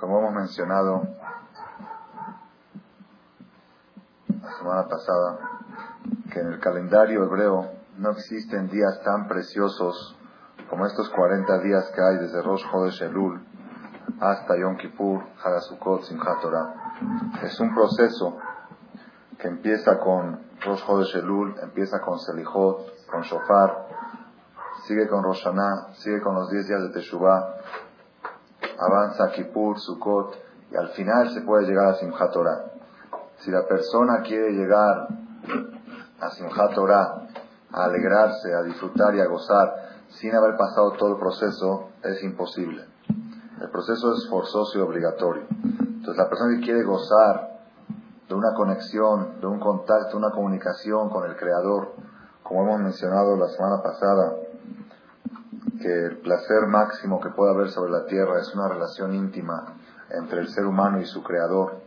Como hemos mencionado la semana pasada, que en el calendario hebreo no existen días tan preciosos como estos 40 días que hay desde Rosh Chodesh Elul hasta Yom Kippur, Hadasukot, Simchat Torah. Es un proceso que empieza con Rosh Chodesh Elul, empieza con Selichot, con Shofar, sigue con Rosh Hashanah, sigue con los 10 días de Teshuvah, avanza Kippur, Sukkot, y al final se puede llegar a Simchat Torah. Si la persona quiere llegar a Simchat Torah, a alegrarse, a disfrutar y a gozar, sin haber pasado todo el proceso, es imposible. El proceso es forzoso y obligatorio. Entonces la persona que quiere gozar de una conexión, de un contacto, una comunicación con el Creador, como hemos mencionado la semana pasada, que el placer máximo que puede haber sobre la tierra es una relación íntima entre el ser humano y su creador,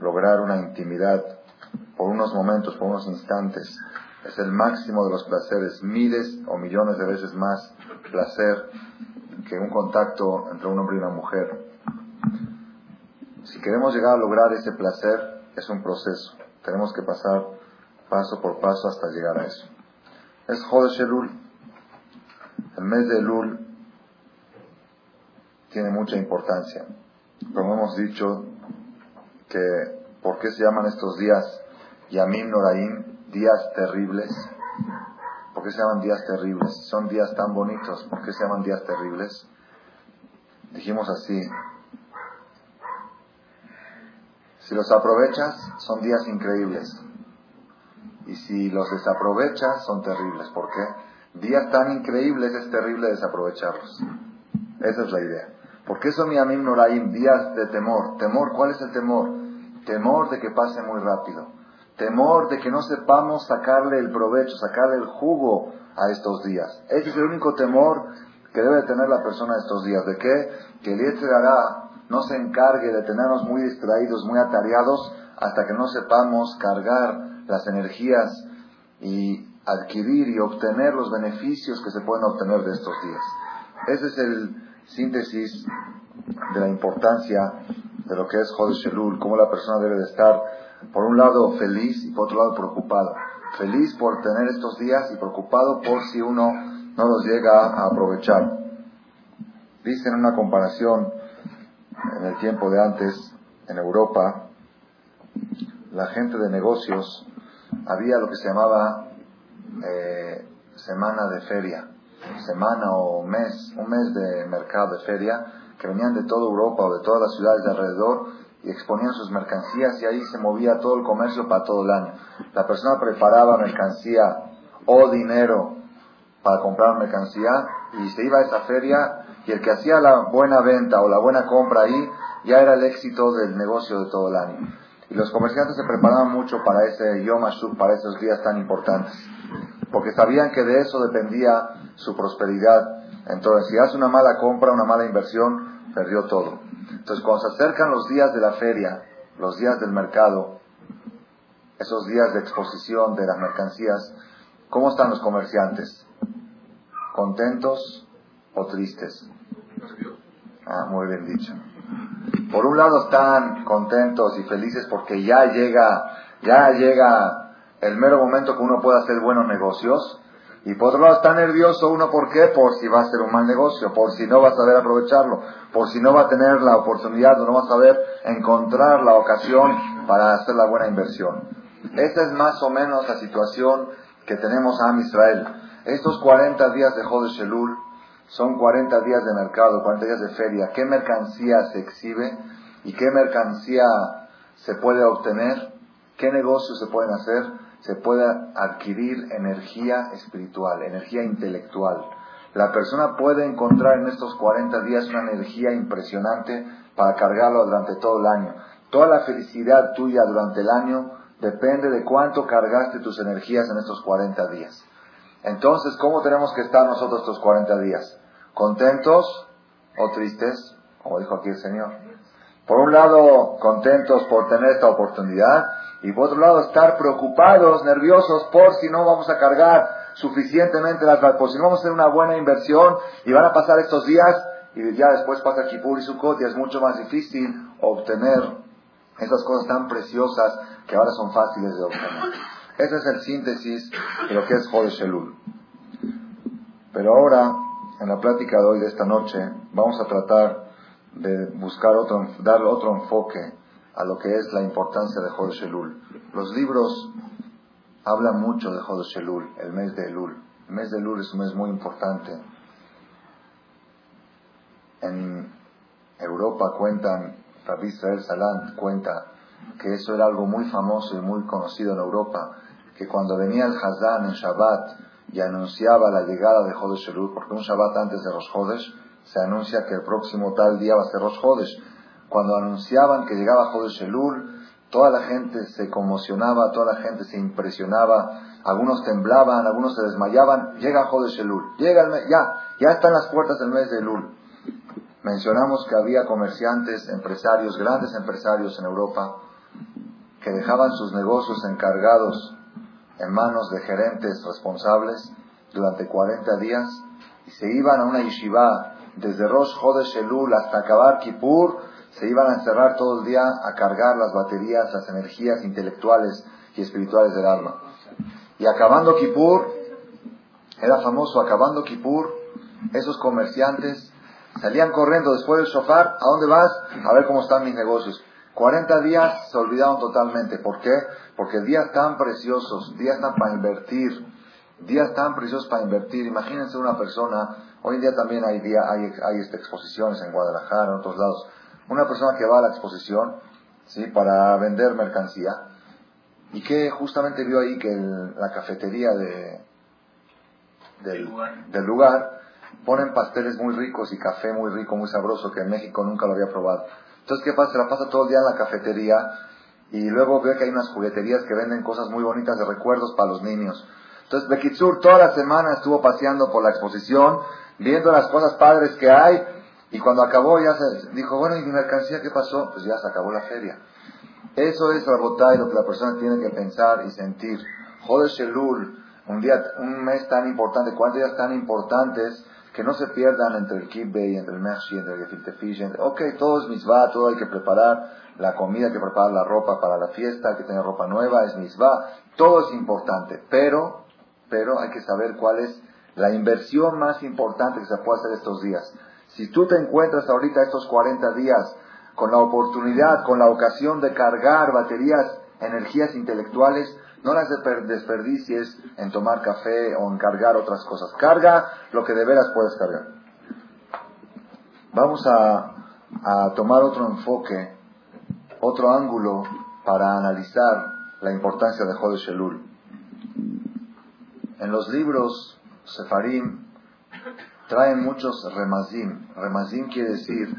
lograr una intimidad por unos momentos, por unos instantes, es el máximo de los placeres, miles o millones de veces más placer que un contacto entre un hombre y una mujer. Si queremos llegar a lograr ese placer, es un proceso. Tenemos que pasar paso por paso hasta llegar a eso. Es Jodesh. El mes de Elul tiene mucha importancia. Como hemos dicho, que ¿por qué se llaman estos días Yamim Noraim, días terribles? ¿Por qué se llaman días terribles? Son días tan bonitos, ¿por qué se llaman días terribles? Dijimos así, si los aprovechas, son días increíbles. Y si los desaprovechas, son terribles. ¿Por qué? Días tan increíbles es terrible desaprovecharlos. Esa es la idea. ¿Por qué son Yamim Noraim? Días de temor. ¿Temor? ¿Cuál es el temor? Temor de que pase muy rápido. Temor de que no sepamos sacarle el provecho, sacarle el jugo a estos días. Ese es el único temor que debe tener la persona estos días. ¿De qué? Que el hará no se encargue de tenernos muy distraídos, muy atareados, hasta que no sepamos cargar las energías y adquirir y obtener los beneficios que se pueden obtener de estos días. Ese es el síntesis de la importancia de lo que es Jodesh Elul, cómo la persona debe de estar, por un lado, feliz y por otro lado, preocupado. Feliz por tener estos días y preocupado por si uno no los llega a aprovechar. Dicen una comparación en el tiempo de antes, en Europa, la gente de negocios, había lo que se llamaba eh, semana de feria, semana o mes, un mes de mercado de feria, que venían de toda Europa o de todas las ciudades de alrededor y exponían sus mercancías y ahí se movía todo el comercio para todo el año. La persona preparaba mercancía o dinero para comprar mercancía y se iba a esa feria y el que hacía la buena venta o la buena compra ahí ya era el éxito del negocio de todo el año. Y los comerciantes se preparaban mucho para ese Yom HaShuk, para esos días tan importantes, porque sabían que de eso dependía su prosperidad. Entonces, si hace una mala compra, una mala inversión, perdió todo. Entonces, cuando se acercan los días de la feria, los días del mercado, esos días de exposición de las mercancías, ¿cómo están los comerciantes? ¿Contentos o tristes? Ah, muy bien dicho. Por un lado están contentos y felices porque ya llega, ya llega el mero momento que uno puede hacer buenos negocios. Y por otro lado está nervioso uno, ¿por qué? Por si va a ser un mal negocio, por si no va a saber aprovecharlo, por si no va a tener la oportunidad o no va a saber encontrar la ocasión para hacer la buena inversión. Esta es más o menos la situación que tenemos a Israel. Estos 40 días de Jodesh Elul son 40 días de mercado, 40 días de feria. ¿Qué mercancía se exhibe y qué mercancía se puede obtener? ¿Qué negocios se pueden hacer? Se puede adquirir energía espiritual, energía intelectual. La persona puede encontrar en estos 40 días una energía impresionante para cargarlo durante todo el año. Toda la felicidad tuya durante el año depende de cuánto cargaste tus energías en estos 40 días. Entonces, ¿cómo tenemos que estar nosotros estos 40 días? ¿Contentos o tristes? Como dijo aquí el Señor. Por un lado, contentos por tener esta oportunidad y por otro lado, estar preocupados, nerviosos por si no vamos a cargar suficientemente las por si no vamos a hacer una buena inversión y van a pasar estos días y ya después pasa Kippur y Sukkot y es mucho más difícil obtener esas cosas tan preciosas que ahora son fáciles de obtener. Ese es el síntesis de lo que es Jodesh Elul. Pero ahora, en la plática de hoy, de esta noche, vamos a tratar de buscar otro, dar otro enfoque a lo que es la importancia de Jodesh Elul. Los libros hablan mucho de Jodesh Elul, el mes de Elul. El mes de Elul es un mes muy importante. En Europa cuentan, Rabbi Israel Salant cuenta que eso era algo muy famoso y muy conocido en Europa, que cuando venía el Hazán en Shabbat y anunciaba la llegada de Jodesh Elul, porque un Shabbat antes de Rosh Hodesh se anuncia que el próximo tal día va a ser Rosh Hodesh. Cuando anunciaban que llegaba Jodesh Elul, toda la gente se conmocionaba, toda la gente se impresionaba, algunos temblaban, algunos se desmayaban, llega Jodesh Elul, llega el mes, ya, ya están las puertas del mes de Elul. Mencionamos que había comerciantes, empresarios, grandes empresarios en Europa, que dejaban sus negocios encargados en manos de gerentes responsables durante 40 días y se iban a una yeshiva desde Rosh Hodesh Elul hasta acabar Kippur, se iban a encerrar todo el día a cargar las baterías, las energías intelectuales y espirituales del alma. Y acabando Kippur, era famoso, acabando Kippur, esos comerciantes salían corriendo después del shofar, ¿a dónde vas? A ver cómo están mis negocios. 40 días se olvidaron totalmente. ¿Por qué? Porque días tan preciosos, días tan para invertir, días tan preciosos para invertir. Imagínense una persona, hoy en día también hay, día, hay, hay este, exposiciones en Guadalajara, en otros lados. Una persona que va a la exposición, ¿sí? Para vender mercancía, y que justamente vio ahí que la cafetería de, del, del lugar ponen pasteles muy ricos y café muy rico, muy sabroso, que en México nunca lo había probado. Entonces, ¿qué pasa? Se la pasa todo el día en la cafetería y luego ve que hay unas jugueterías que venden cosas muy bonitas de recuerdos para los niños. Entonces, Bekitsur toda la semana estuvo paseando por la exposición, viendo las cosas padres que hay, y cuando acabó ya se dijo, bueno, ¿y mi mercancía qué pasó? Pues ya se acabó la feria. Eso es la y lo que la persona tiene que pensar y sentir. Joder Shelul, un día, un mes tan importante, cuántos días tan importantes, que no se pierdan entre el kibbeh, entre el mershi, entre el gefilte fish, ok, todo es misvah, todo hay que preparar, la comida, hay que preparar la ropa para la fiesta, hay que tener ropa nueva, es misvah, todo es importante, pero, pero hay que saber cuál es la inversión más importante que se puede hacer estos días. Si tú te encuentras ahorita estos 40 días con la oportunidad, con la ocasión de cargar baterías, energías intelectuales, no las desperdicies en tomar café o en cargar otras cosas. Carga lo que de veras puedes cargar. Vamos a, tomar otro enfoque, otro ángulo para analizar la importancia de Jodesh Elul. En los libros Sefarim traen muchos remazim. Remazim quiere decir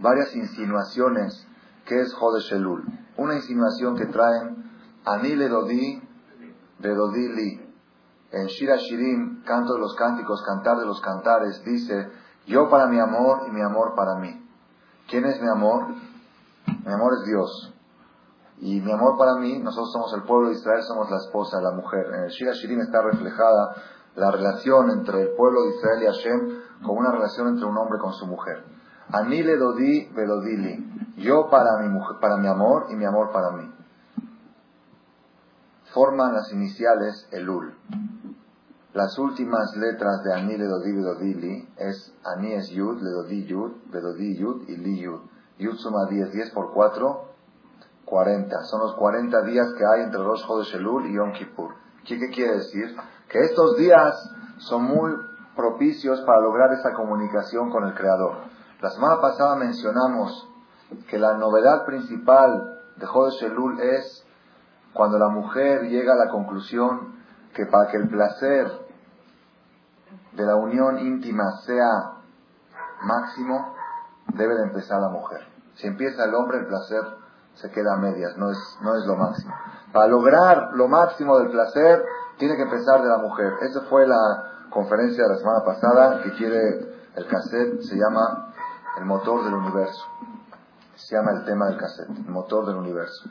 varias insinuaciones que es Jodesh Elul. Una insinuación que traen Anile Dodi Bedodili. En Shira Shirim, Canto de los Cánticos, Cantar de los Cantares, dice, yo para mi amor y mi amor para mí. ¿Quién es mi amor? Mi amor es Dios. Y mi amor para mí, nosotros somos el pueblo de Israel, somos la esposa, la mujer. En el Shira Shirim está reflejada la relación entre el pueblo de Israel y Hashem como una relación entre un hombre con su mujer. Anile dodi velodili. Yo para mi, mujer, para mi amor y mi amor para mí forman las iniciales Elul. Las últimas letras de Ani, Ledodi, Bedodili es Ani es Yud, Ledodi Yud, Bedodi Yud y Li Yud. Yud suma 10, 10 por 4, 40. Son los 40 días que hay entre Rosh Chodesh Elul y Yom Kippur. ¿Qué, ¿Qué quiere decir? Que estos días son muy propicios para lograr esa comunicación con el Creador. La semana pasada mencionamos que la novedad principal de Chodesh Elul es cuando la mujer llega a la conclusión que para que el placer de la unión íntima sea máximo, debe de empezar la mujer. Si empieza el hombre, el placer se queda a medias, no es, no es lo máximo. Para lograr lo máximo del placer, tiene que empezar de la mujer. Esa fue la conferencia de la semana pasada que quiere el cassette, se llama El motor del universo. Se llama el tema del cassette, el motor del universo.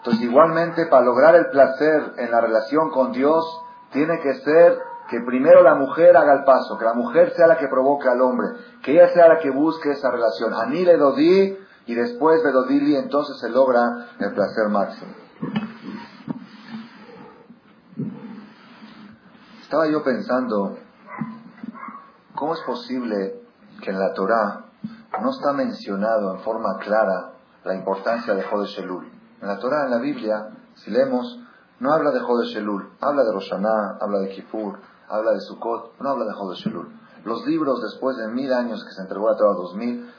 Entonces, igualmente, para lograr el placer en la relación con Dios, tiene que ser que primero la mujer haga el paso, que la mujer sea la que provoque al hombre, que ella sea la que busque esa relación. Anile Dodí y después Bedodili, entonces se logra el placer máximo. Estaba yo pensando, ¿cómo es posible que en la Torah no está mencionado en forma clara la importancia de Jodesh Elul? En la Torah, en la Biblia, si leemos, no habla de Jodesh Elul, habla de Roshaná, habla de Kippur, habla de Sukkot, no habla de Jodesh Elul. Los libros, después de mil años que se entregó la Torah, dos mil,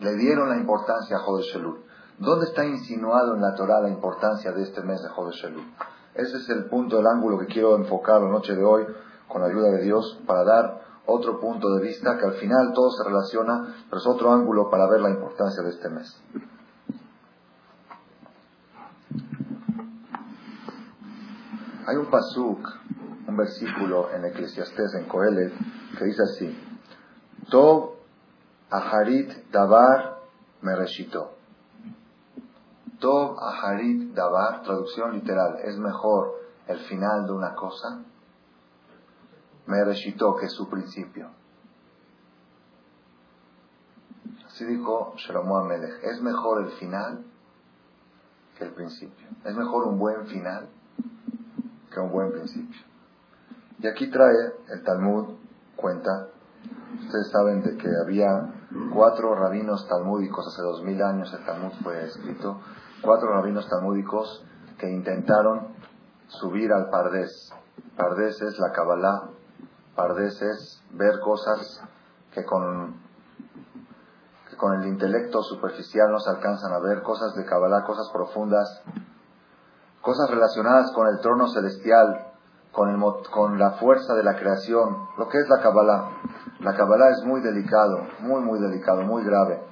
le dieron la importancia a Jodesh Elul. ¿Dónde está insinuado en la Torah la importancia de este mes de Jodesh Elul? Ese es el punto, el ángulo que quiero enfocar la noche de hoy, con la ayuda de Dios, para dar otro punto de vista que al final todo se relaciona, pero es otro ángulo para ver la importancia de este mes. Hay un pasuk, un versículo en Eclesiastés, en Coelet, que dice así: Tov aharit davar mereshito. Tov aharit davar, traducción literal, es mejor el final de una cosa, mereshito, que su principio. Así dijo Shlomo Amelech, es mejor el final que el principio. Es mejor un buen final un buen principio. Y aquí trae el Talmud, cuenta, ustedes saben de que había cuatro rabinos talmúdicos, hace dos mil años el Talmud fue escrito, cuatro rabinos talmúdicos que intentaron subir al Pardés. Pardés es la Kabbalah, Pardés es ver cosas que con, que con el intelecto superficial no se alcanzan a ver, cosas de Kabbalah, cosas profundas, cosas relacionadas con el trono celestial, con, el, con la fuerza de la creación, lo que es la Kabbalah. La Kabbalah es muy delicado, muy, muy delicado, muy grave.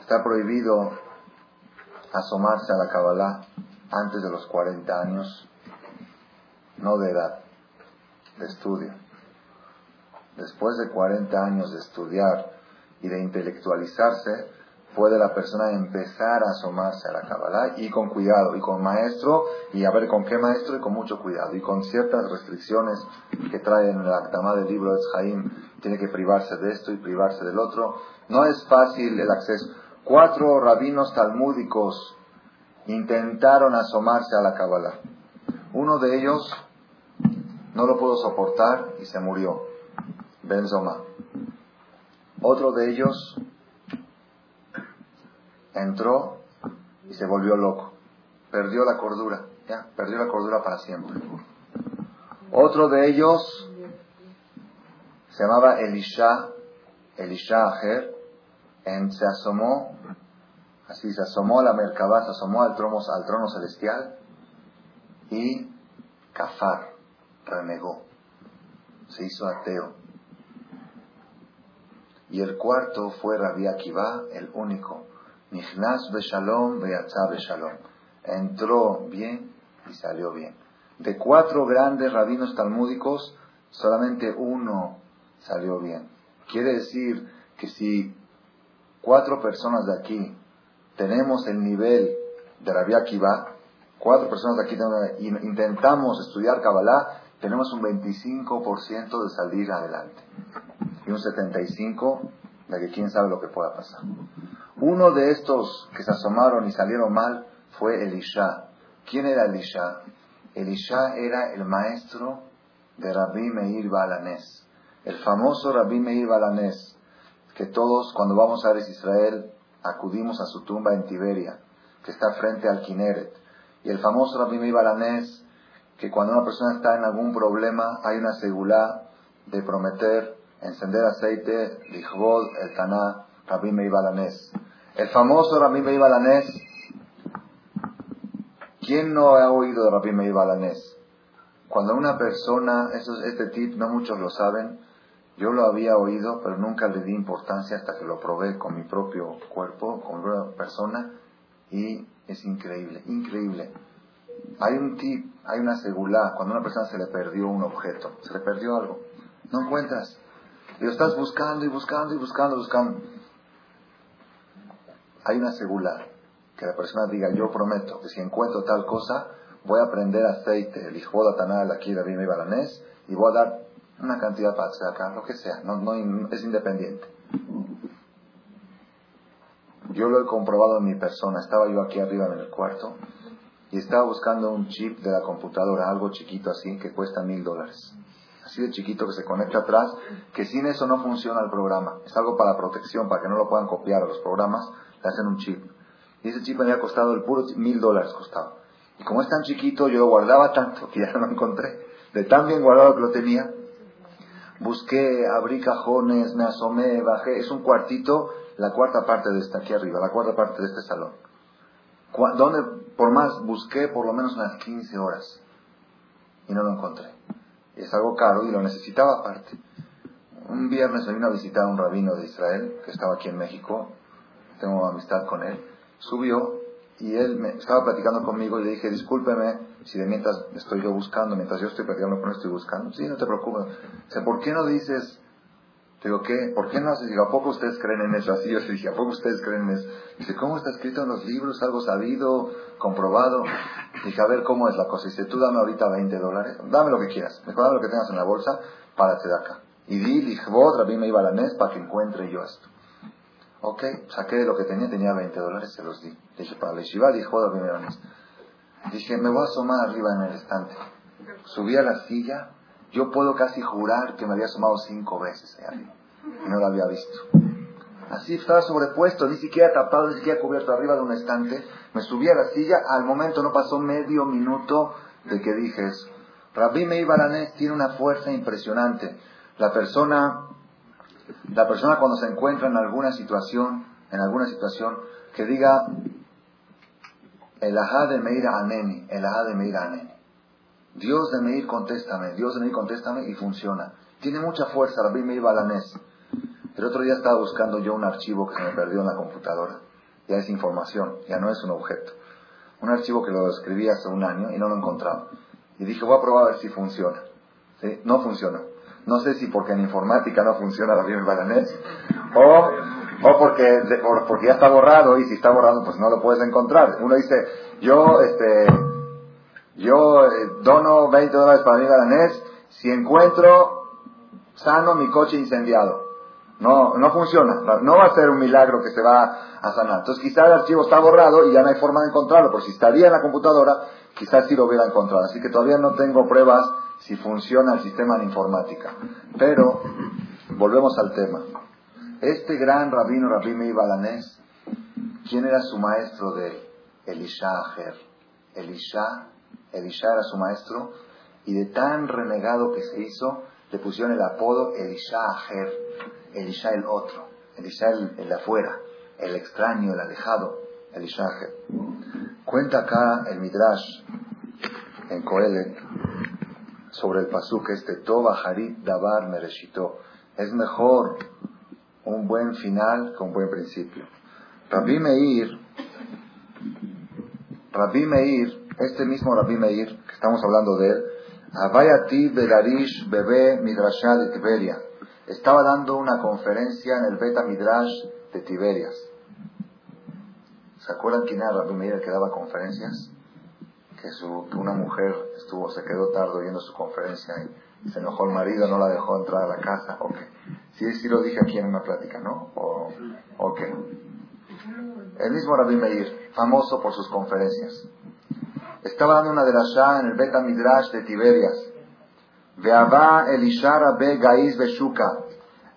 Está prohibido asomarse a la Kabbalah antes de los 40 años, no de edad, de estudio. Después de 40 años de estudiar y de intelectualizarse, puede la persona empezar a asomarse a la Kabbalah y con cuidado, y con maestro, y a ver con qué maestro y con mucho cuidado, y con ciertas restricciones que trae en la Akdamá del libro de Jaim, tiene que privarse de esto y privarse del otro. No es fácil el acceso. Cuatro rabinos talmúdicos intentaron asomarse a la Kabbalah. Uno de ellos no lo pudo soportar y se murió, Ben Zoma. Otro de ellos entró y se volvió loco. Perdió la cordura, ya, perdió la cordura para siempre. Otro de ellos se llamaba Elisha, Elisha Ajer, en, se asomó, así se asomó a la Merkabah, se asomó al trono, al trono celestial y Kafar, renegó, se hizo ateo. Y el cuarto fue Rabbi Akiva, el único, Nichnas beshalom beyatzah beshalom. Entró bien y salió bien. De cuatro grandes rabinos talmúdicos, solamente uno salió bien. Quiere decir que si cuatro personas de aquí tenemos el nivel de Rabbi Akiva, cuatro personas de aquí intentamos estudiar Kabbalah, tenemos un 25% de salir adelante y un 75% de que quién sabe lo que pueda pasar. Uno de estos que se asomaron y salieron mal fue Elisha. ¿Quién era Elisha? Elisha era el maestro de Rabbi Meir Balanés, el famoso Rabbi Meir Balanés, que todos cuando vamos a Eres Israel acudimos a su tumba en Tiberia, que está frente al Kineret. Y el famoso Rabbi Meir Balanés, que cuando una persona está en algún problema hay una segulá de prometer encender aceite, lichvod, el taná, Rabbi Meir Balanés. El famoso Rabbi Meir Balanés. ¿Quién no ha oído de Rabbi Meir Balanés? Cuando una persona, este tip no muchos lo saben, yo lo había oído, pero nunca le di importancia hasta que lo probé con mi propio cuerpo, con una persona, y es increíble, increíble. Hay un tip, hay una segulá, cuando a una persona se le perdió un objeto, se le perdió algo, no encuentras, y lo estás buscando y buscando y buscando, buscando hay una segula que la persona diga, yo prometo que si encuentro tal cosa, voy a prender aceite, el hijo de Tanal, aquí David Balanés, y voy a dar una cantidad para acá, lo que sea, no, no, es independiente. Yo lo he comprobado en mi persona, estaba yo aquí arriba en el cuarto y estaba buscando un chip de la computadora, algo chiquito así, que cuesta mil dólares. Así de chiquito que se conecta atrás, que sin eso no funciona el programa. Es algo para protección, para que no lo puedan copiar a los programas, le hacen un chip. Y ese chip me había costado el puro mil dólares costaba. Y como es tan chiquito, yo lo guardaba tanto que ya no lo encontré. De tan bien guardado que lo tenía, busqué, abrí cajones, me asomé, bajé. Es un cuartito, la cuarta parte de esta aquí arriba, la cuarta parte de este salón. Donde, por más, busqué por lo menos unas 15 horas y no lo encontré. Es algo caro y lo necesitaba aparte. Un viernes me vino a visitar a un rabino de Israel que estaba aquí en México. Tengo amistad con él. Subió y él me estaba platicando conmigo y le dije, discúlpeme si de mientras estoy yo buscando, mientras yo estoy platicando con él estoy buscando. Sí, no te preocupes. O ¿por qué no dices Digo, ¿qué? ¿Por qué no haces? Digo, ¿a poco ustedes creen en eso? Así yo le dije, ¿a poco ustedes creen en eso? Dice, ¿cómo está escrito en los libros? ¿Algo sabido? ¿Comprobado? Dije, a ver, ¿cómo es la cosa? Dice, tú dame ahorita 20 dólares. Dame lo que quieras. Mejor dame lo que tengas en la bolsa, de acá. Y di, dije, vos, Rabí me iba a la mes para que encuentre yo esto. Ok, saqué lo que tenía, tenía 20 dólares, se los di. Dije, para la yeshiva, dijo, la mes. Dije, me voy a asomar arriba en el estante. Subí a la silla, yo puedo casi jurar que me había asomado cinco veces ahí arriba y no lo había visto. Así estaba sobrepuesto, ni siquiera tapado, ni siquiera cubierto arriba de un estante. Me subí a la silla, al momento no pasó medio minuto de que dije eso. Rabbi Meir tiene una fuerza impresionante. La persona, la persona cuando se encuentra en alguna situación, en alguna situación, que diga el ajá de Meir Aneni, el ajá de Meir Aneni. Dios de Meir, contéstame, Dios de Meir, contéstame y funciona. Tiene mucha fuerza Rabbi Meir Balanés. El otro día estaba buscando yo un archivo que se me perdió en la computadora. Ya es información, ya no es un objeto. Un archivo que lo escribí hace un año y no lo encontraba. Y dije, voy a probar a ver si funciona. No funciona. No sé si porque en informática no funciona Rabbi Meir Balanés o, o porque, porque ya está borrado y si está borrado pues no lo puedes encontrar. Uno dice, yo este yo eh, dono 20 dólares para mi balanés si encuentro sano mi coche incendiado. No, no funciona. No va a ser un milagro que se va a sanar. Entonces quizás el archivo está borrado y ya no hay forma de encontrarlo. Por si estaría en la computadora, quizás sí lo hubiera encontrado. Así que todavía no tengo pruebas si funciona el sistema en informática. Pero, volvemos al tema. Este gran rabino, Rabbi Meir Balanés, ¿quién era su maestro de Elisha Aher? Elisha Elisha era su maestro, y de tan renegado que se hizo, le pusieron el apodo Elisha Aher, Elisha el otro, Elisha el, de afuera, el extraño, el alejado, Elisha Aher. Cuenta acá el Midrash en Coelet sobre el pasuk este, Toba Harit Dabar Mereshito. Es mejor un buen final que un buen principio. Rabbi Meir, Rabbi Meir este mismo Rabbi Meir, que estamos hablando de él, Avayati Belarish Bebe Midrashah de Tiberia, estaba dando una conferencia en el Beta Midrash de Tiberias. ¿Se acuerdan quién era Rabbi Meir el que daba conferencias? Que, su, que una mujer estuvo, se quedó tarde oyendo su conferencia y se enojó el marido, no la dejó entrar a la casa. ¿O qué? Sí, sí lo dije aquí en una plática, ¿no? ¿O, o qué? El mismo Rabbi Meir, famoso por sus conferencias. Estaba dando una de derashá en el Beta Midrash de Tiberias. Veaba Elisha Rabbe Gaiz Beshuka.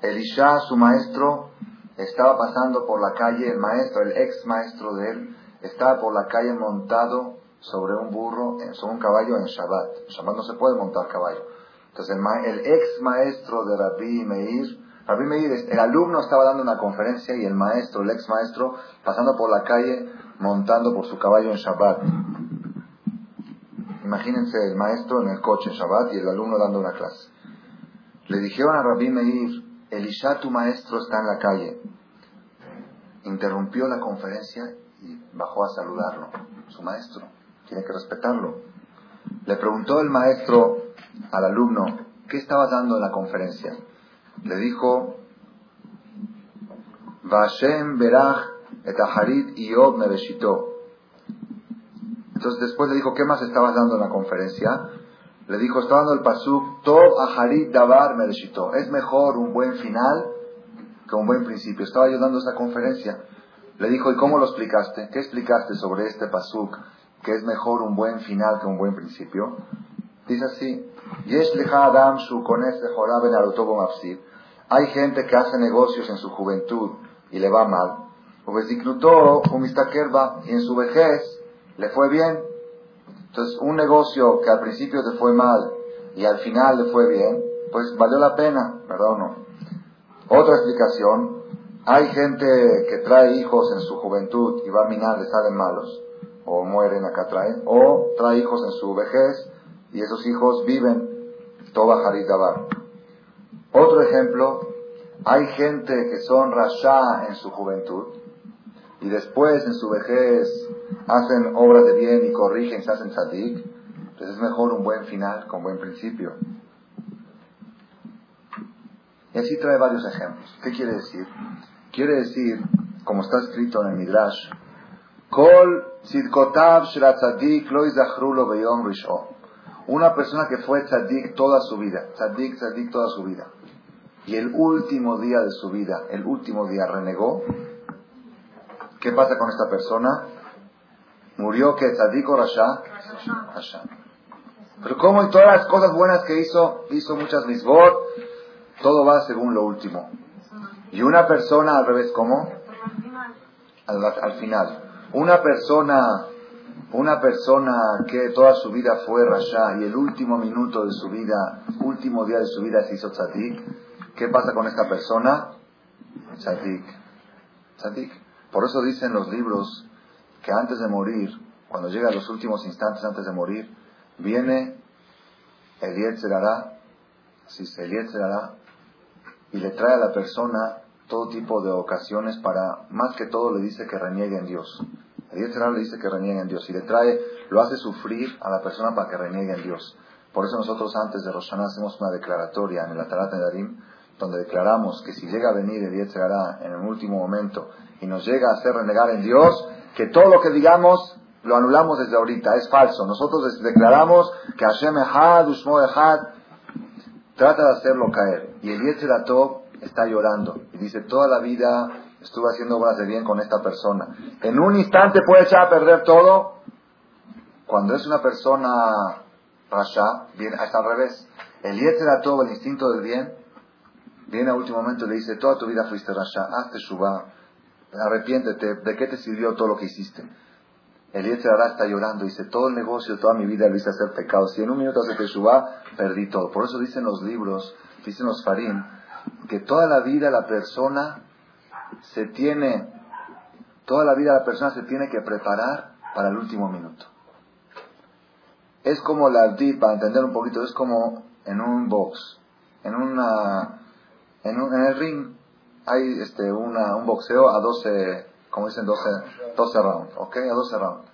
Elisha, su maestro, estaba pasando por la calle, el maestro, el ex maestro de él, estaba por la calle montado sobre un burro, sobre un caballo en Shabbat. En Shabbat no se puede montar caballo. Entonces el, ex maestro de Rabbi Meir, Rabbi Meir, el alumno estaba dando una conferencia y el maestro, el ex maestro, pasando por la calle montando por su caballo en Shabbat. Imagínense el maestro en el coche en Shabbat y el alumno dando una clase. Le dijeron a Rabbi Meir, Elisha, tu maestro, está en la calle. Interrumpió la conferencia y bajó a saludarlo. Su maestro, tiene que respetarlo. Le preguntó el maestro al alumno, ¿qué estabas dando en la conferencia? Le dijo, Vashem Berach et Aharit Iob Mereshito. Entonces después le dijo, ¿qué más estabas dando en la conferencia? le dijo, está dando el pasuk, Tov Aharit Davar Mereshito. Es mejor un buen final que un buen principio. Estaba yo dando esa conferencia. Le dijo, ¿y cómo lo explicaste? ¿Qué explicaste sobre este pasuk? Que es mejor un buen final que un buen principio. Dice así, Adam Hay gente que hace negocios en su juventud y le va mal. Y en su vejez le fue bien. Entonces, un negocio que al principio te fue mal y al final le fue bien, pues valió la pena, ¿verdad o no? Otra explicación, hay gente que trae hijos en su juventud y va a minar, le salen malos, o mueren acá traen, o trae hijos en su vejez y esos hijos viven Toba Haritabar. Otro ejemplo, hay gente que son rasha en su juventud y después en su vejez hacen obras de bien y corrigen, se hacen tzadik, entonces es mejor un buen final con buen principio. Y así trae varios ejemplos. ¿Qué quiere decir? Quiere decir, como está escrito en el Midrash, Una persona que fue tzadik toda su vida, tzadik, tzadik toda su vida, y el último día de su vida, el último día renegó, ¿Qué pasa con esta persona? Murió que tzadik o rasha? Rasha. Pero como en todas las cosas buenas que hizo, hizo muchas misbot, todo va según lo último. Y una persona al revés, ¿cómo? Al, final. Una persona, una persona que toda su vida fue rasha y el último minuto de su vida, último día de su vida se hizo tzadik, ¿qué pasa con esta persona? Tzadik. Por eso dicen los libros que antes de morir, cuando llega a los últimos instantes antes de morir, viene el si se Serará, y le trae a la persona todo tipo de ocasiones para, más que todo le dice que reniegue en Dios. El Serará le dice que reniegue en Dios y le trae, lo hace sufrir a la persona para que reniegue en Dios. Por eso nosotros antes de Roshaná hacemos una declaratoria en el Atarat de Darim, donde declaramos que si llega a venir el Yetzirah en el último momento y nos llega a hacer renegar en Dios, que todo lo que digamos lo anulamos desde ahorita, es falso. Nosotros declaramos que Hashem Echad, Ushmo Echad, trata de hacerlo caer. Y el Yetzeratov está llorando y dice, toda la vida estuve haciendo obras de bien con esta persona. En un instante puede echar a perder todo. Cuando es una persona rasha, viene, hasta al revés. El Yetzeratov, el instinto del bien, viene a último momento y le dice, toda tu vida fuiste rasha, hazte shubá, arrepiéntete, ¿de qué te sirvió todo lo que hiciste? El Yetzirah está llorando, dice, todo el negocio, toda mi vida lo hice hacer pecado. Si en un minuto hace Teshuvah, perdí todo. Por eso dicen los libros, dicen los farín, que toda la vida la persona se tiene, toda la vida la persona se tiene que preparar para el último minuto. Es como la para entender un poquito, es como en un box, en una, en, un, en el ring, hay este, una, un boxeo a 12, como dicen, 12, 12 rounds, ¿ok? A 12 rounds.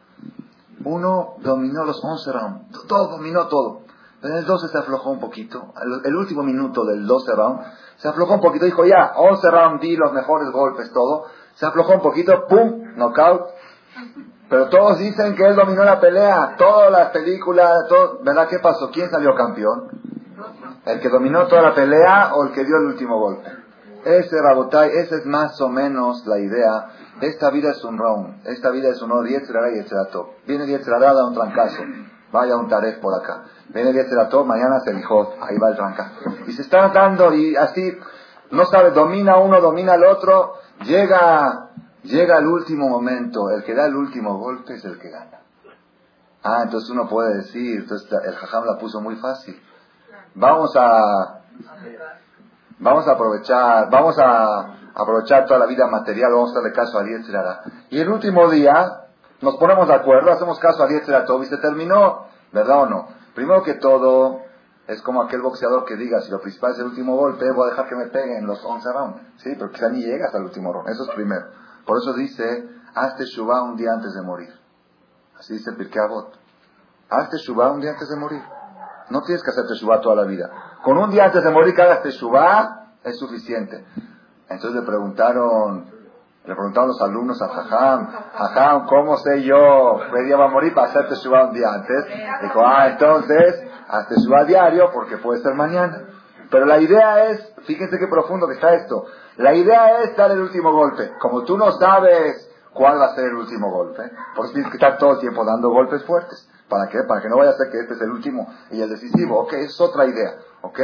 Uno dominó los 11 rounds, todo dominó todo. En el 12 se aflojó un poquito. El, último minuto del 12 round se aflojó un poquito. Dijo, ya, 11 rounds, di los mejores golpes, todo. Se aflojó un poquito, pum, knockout. Pero todos dicen que él dominó la pelea. Todas las películas, todo, ¿verdad? ¿Qué pasó? ¿Quién salió campeón? ¿El que dominó toda la pelea o el que dio el último golpe? Ese Rabotai, esa es más o menos la idea. Esta vida es un round, esta vida es un or, Yetzirara y. Viene Yetzirara, da un trancazo. Vaya un taref por acá. Viene Yetzirato, mañana se dijo, ahí va el trancazo. Y se están dando y así, no sabe, domina uno, domina el otro. Llega, llega el último momento. El que da el último golpe es el que gana. Ah, entonces uno puede decir, entonces el jajam la puso muy fácil. Vamos a Vamos a aprovechar, vamos a aprovechar toda la vida material, vamos a darle caso a Yetzirara. Y el último día nos ponemos de acuerdo, hacemos caso a Yetzirara y se terminó, ¿verdad o no? Primero que todo, es como aquel boxeador que diga, si lo principal es el último golpe, voy a dejar que me peguen los 11 rounds. Sí, pero quizá ni llega hasta el último round. Eso es primero. Por eso dice, hazte Shubá un día antes de morir. Así dice Pirkei Avot. Hazte Shubá un día antes de morir. No tienes que hacer Teshuvah toda la vida. Con un día antes de morir que hagas Teshuvah es suficiente. Entonces le preguntaron, Le preguntaron los alumnos a Jajam, Jajam, ¿cómo sé yo qué día va a morir para hacerte Teshuvah un día antes? Dijo, ah, entonces, hazte Teshuvah diario porque puede ser mañana. Pero la idea es, fíjense qué profundo que está esto, la idea es dar el último golpe. Como tú no sabes cuál va a ser el último golpe, pues tienes que estar todo el tiempo dando golpes fuertes. ¿Para qué? Para que no vaya a ser que este es el último y el decisivo. Ok, es otra idea. Ok,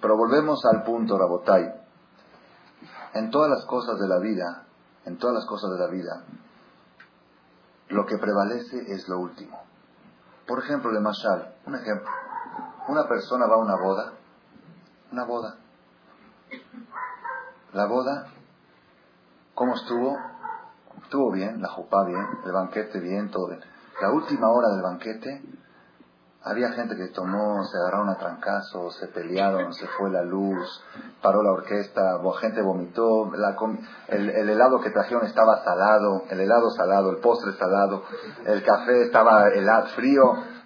pero volvemos al punto, Rabotai. En todas las cosas de la vida, en todas las cosas de la vida, lo que prevalece es lo último. Por ejemplo, de Mashal, un ejemplo. Una persona va a una boda, una boda. La boda, ¿cómo estuvo? Estuvo bien, la jupá bien, el banquete bien, todo bien. La última hora del banquete, había gente que tomó, se agarraron a trancazos, se pelearon, se fue la luz, paró la orquesta, gente vomitó, el, helado que trajeron estaba salado, el helado salado, el postre salado, el café estaba helado, frío.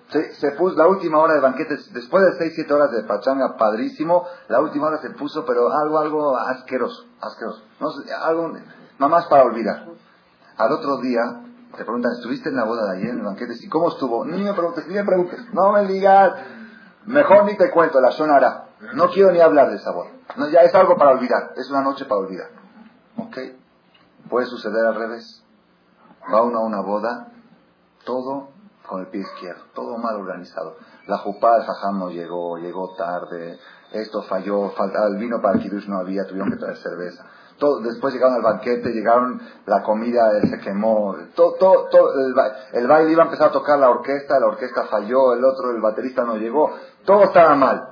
Se, puso la última hora del banquete, después de 6, 7 horas de pachanga, padrísimo, la última hora se puso, pero algo, algo asqueroso, asqueroso. No algo, nada más para olvidar. Al otro día, te preguntan, ¿estuviste en la boda de ayer, en el banquete? ¿Y cómo estuvo? Ni me preguntes, ni me preguntes. No me digas. Mejor ni te cuento, la sonará. No quiero ni hablar de esa boda. No, ya es algo para olvidar. Es una noche para olvidar. ¿Ok? Puede suceder al revés. Va uno a una boda, todo con el pie izquierdo, todo mal organizado. La jupá, el jajam no llegó, llegó tarde, esto falló, faltaba el vino para el kiddush no había, tuvieron que traer cerveza después llegaron al banquete, llegaron, la comida se quemó, todo, todo, el, baile iba a empezar a tocar la orquesta, la orquesta falló, el otro, el baterista no llegó, todo estaba mal.